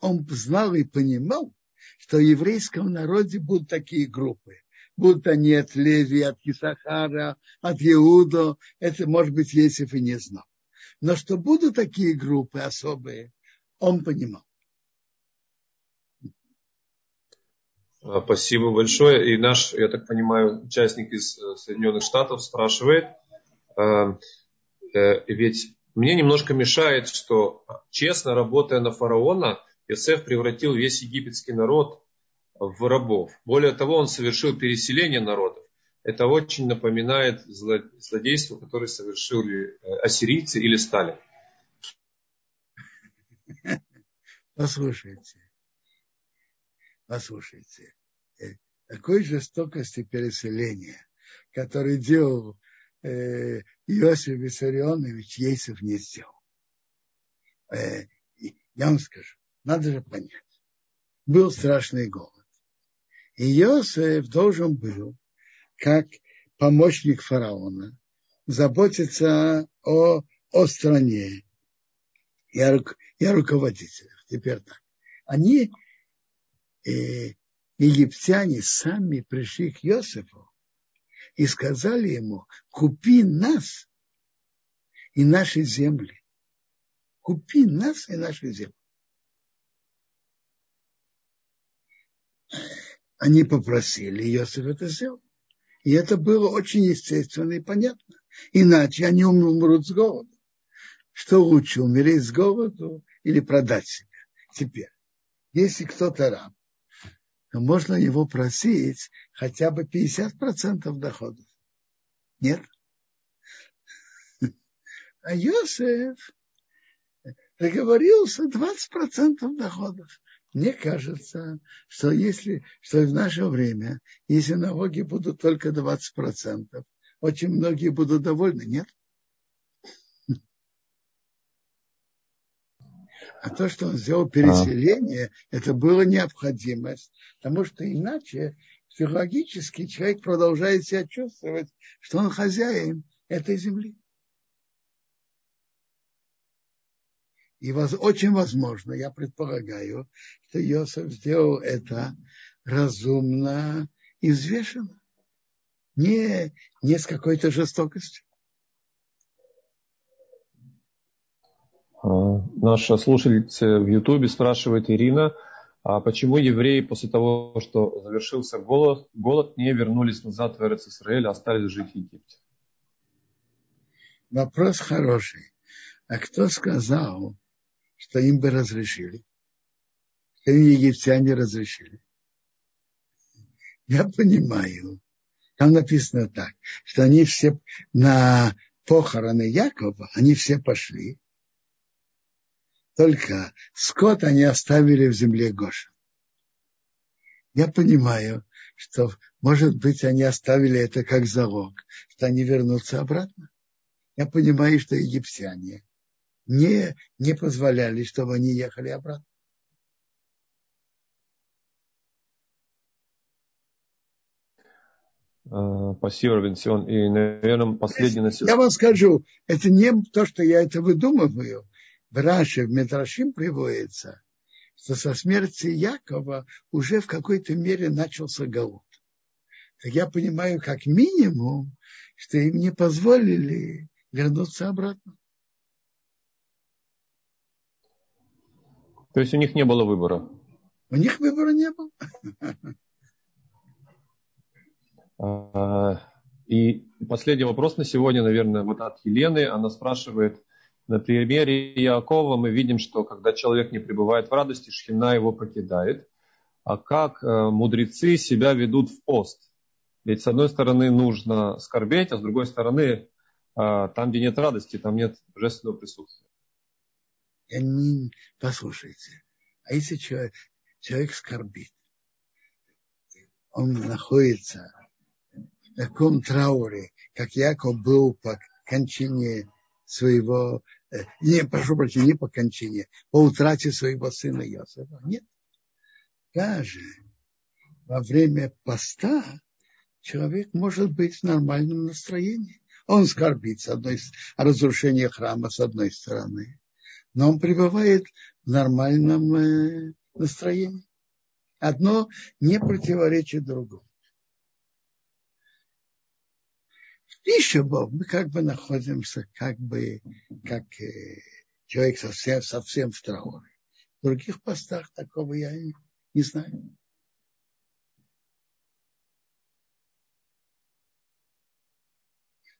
он знал и понимал, что в еврейском народе будут такие группы. Будут они от Леви, от Исахара, от Иуда. Это, может быть, Есиф и не знал. Но что будут такие группы особые, он понимал. А, спасибо большое. И наш, я так понимаю, участник из э, Соединенных Штатов спрашивает, а, э, ведь мне немножко мешает, что честно работая на фараона, Иосиф превратил весь египетский народ в рабов. Более того, он совершил переселение народов это очень напоминает злодейство, которое совершили э, ассирийцы или Сталин. Послушайте, послушайте, э, такой жестокости переселения, который делал э, Иосиф Виссарионович, Ейсов не сделал. Э, я вам скажу, надо же понять. Был страшный голод. И Иосиф должен был как помощник фараона, заботиться о, о стране и о, и о руководителях. Теперь так. Они, э, египтяне, сами пришли к Иосифу и сказали ему, купи нас и наши земли. Купи нас и наши земли. Они попросили, Иосиф это сделал. И это было очень естественно и понятно. Иначе они умрут с голоду. Что лучше, умереть с голоду или продать себя? Теперь, если кто-то раб, то можно его просить хотя бы 50% доходов. Нет? А Йосеф договорился 20% доходов. Мне кажется, что если, что в наше время, если налоги будут только 20%, очень многие будут довольны, нет? А то, что он сделал переселение, а. это было необходимость, потому что иначе психологически человек продолжает себя чувствовать, что он хозяин этой земли. И воз, очень возможно, я предполагаю, что Иосиф сделал это разумно и взвешенно. Не, не с какой-то жестокостью. А, наша слушательница в Ютубе спрашивает Ирина, а почему евреи после того, что завершился голод, голод не вернулись назад в Израиль, а остались жить в Египте? Вопрос хороший. А кто сказал, что им бы разрешили. Что им египтяне разрешили. Я понимаю. Там написано так, что они все на похороны Якова, они все пошли. Только скот они оставили в земле Гоша. Я понимаю, что, может быть, они оставили это как залог, что они вернутся обратно. Я понимаю, что египтяне не, не позволяли, чтобы они ехали обратно. А, спасибо, Равенсион. И, наверное, последний на Я вам скажу, это не то, что я это выдумываю. В Раше, в Метрашим приводится, что со смерти Якова уже в какой-то мере начался голод. Так я понимаю, как минимум, что им не позволили вернуться обратно. То есть у них не было выбора? У них выбора не было. А, и последний вопрос на сегодня, наверное, вот от Елены. Она спрашивает, на примере Якова мы видим, что когда человек не пребывает в радости, шхина его покидает. А как э, мудрецы себя ведут в пост? Ведь с одной стороны нужно скорбеть, а с другой стороны, а, там, где нет радости, там нет божественного присутствия. Я не... Послушайте, а если человек, человек скорбит, он находится в таком трауре, как Яков был по кончине своего, э, не, прошу прощения, не по кончине, по утрате своего сына Иосифа. Нет. Даже во время поста человек может быть в нормальном настроении. Он скорбит с одной, о разрушении храма с одной стороны, но он пребывает в нормальном э, настроении. Одно не противоречит другому. В пищебов мы как бы находимся, как бы, как э, человек совсем, совсем в трауре. В других постах такого я не знаю.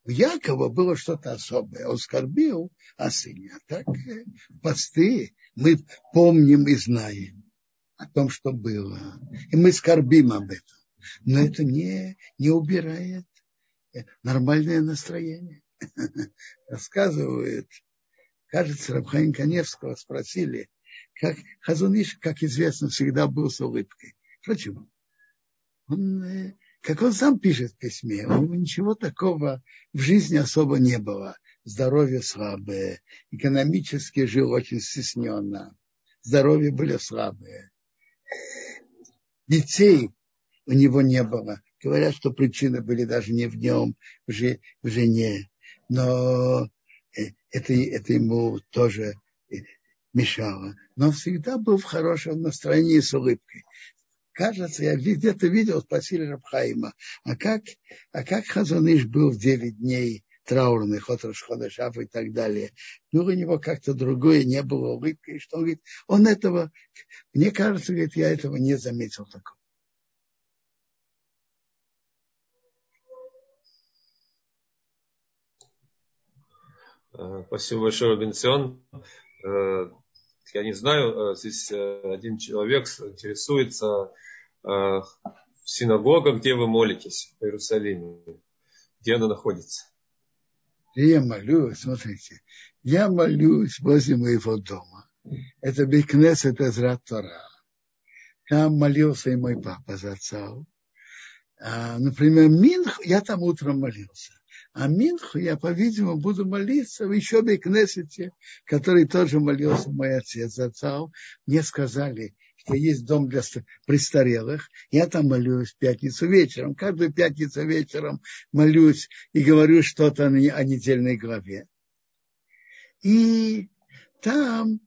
У Якова было что-то особое. Он скорбил о сыне. А так э, посты мы помним и знаем о том, что было. И мы скорбим об этом. Но это не, не убирает э, нормальное настроение. Рассказывают, кажется, Рабхаим Каневского спросили, как Хазуниш, как известно, всегда был с улыбкой. Почему? Он э, как он сам пишет в письме, у него ничего такого в жизни особо не было. Здоровье слабое, экономически жил очень стесненно, здоровье были слабые. Детей у него не было. Говорят, что причины были даже не в нем, в, жене. Но э, это, это ему тоже э, мешало. Но он всегда был в хорошем настроении с улыбкой кажется, я где-то видел, спросили Рабхаима, а как, а как Хазаныш был в 9 дней траурный, Хотрош Ходашав и так далее. Ну, у него как-то другое, не было улыбки. Что он говорит, он этого, мне кажется, говорит, я этого не заметил такого. Э, спасибо большое, Бенсион. Э, я не знаю, э, здесь один человек интересуется, Э, синагога, где вы молитесь в Иерусалиме, где она находится? Я молюсь, смотрите, я молюсь возле моего дома. Это Бекнес, это Зрат Тора. Там молился и мой папа за отца. А, например, Минх, я там утром молился. А Минху я, по-видимому, буду молиться в еще Бекнесете, который тоже молился мой отец за. Мне сказали, что есть дом для престарелых. Я там молюсь в пятницу вечером. Каждую пятницу вечером молюсь и говорю что-то о недельной главе. И там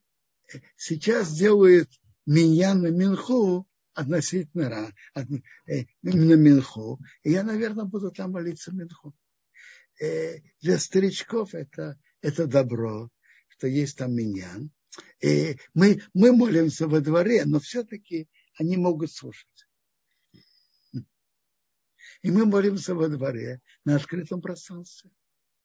сейчас делают меня на Минху относительно э, на Минху. И я, наверное, буду там молиться Минху. Э, для старичков это, это добро, что есть там миньян. И мы, мы молимся во дворе, но все-таки они могут слушать. И мы молимся во дворе на открытом пространстве.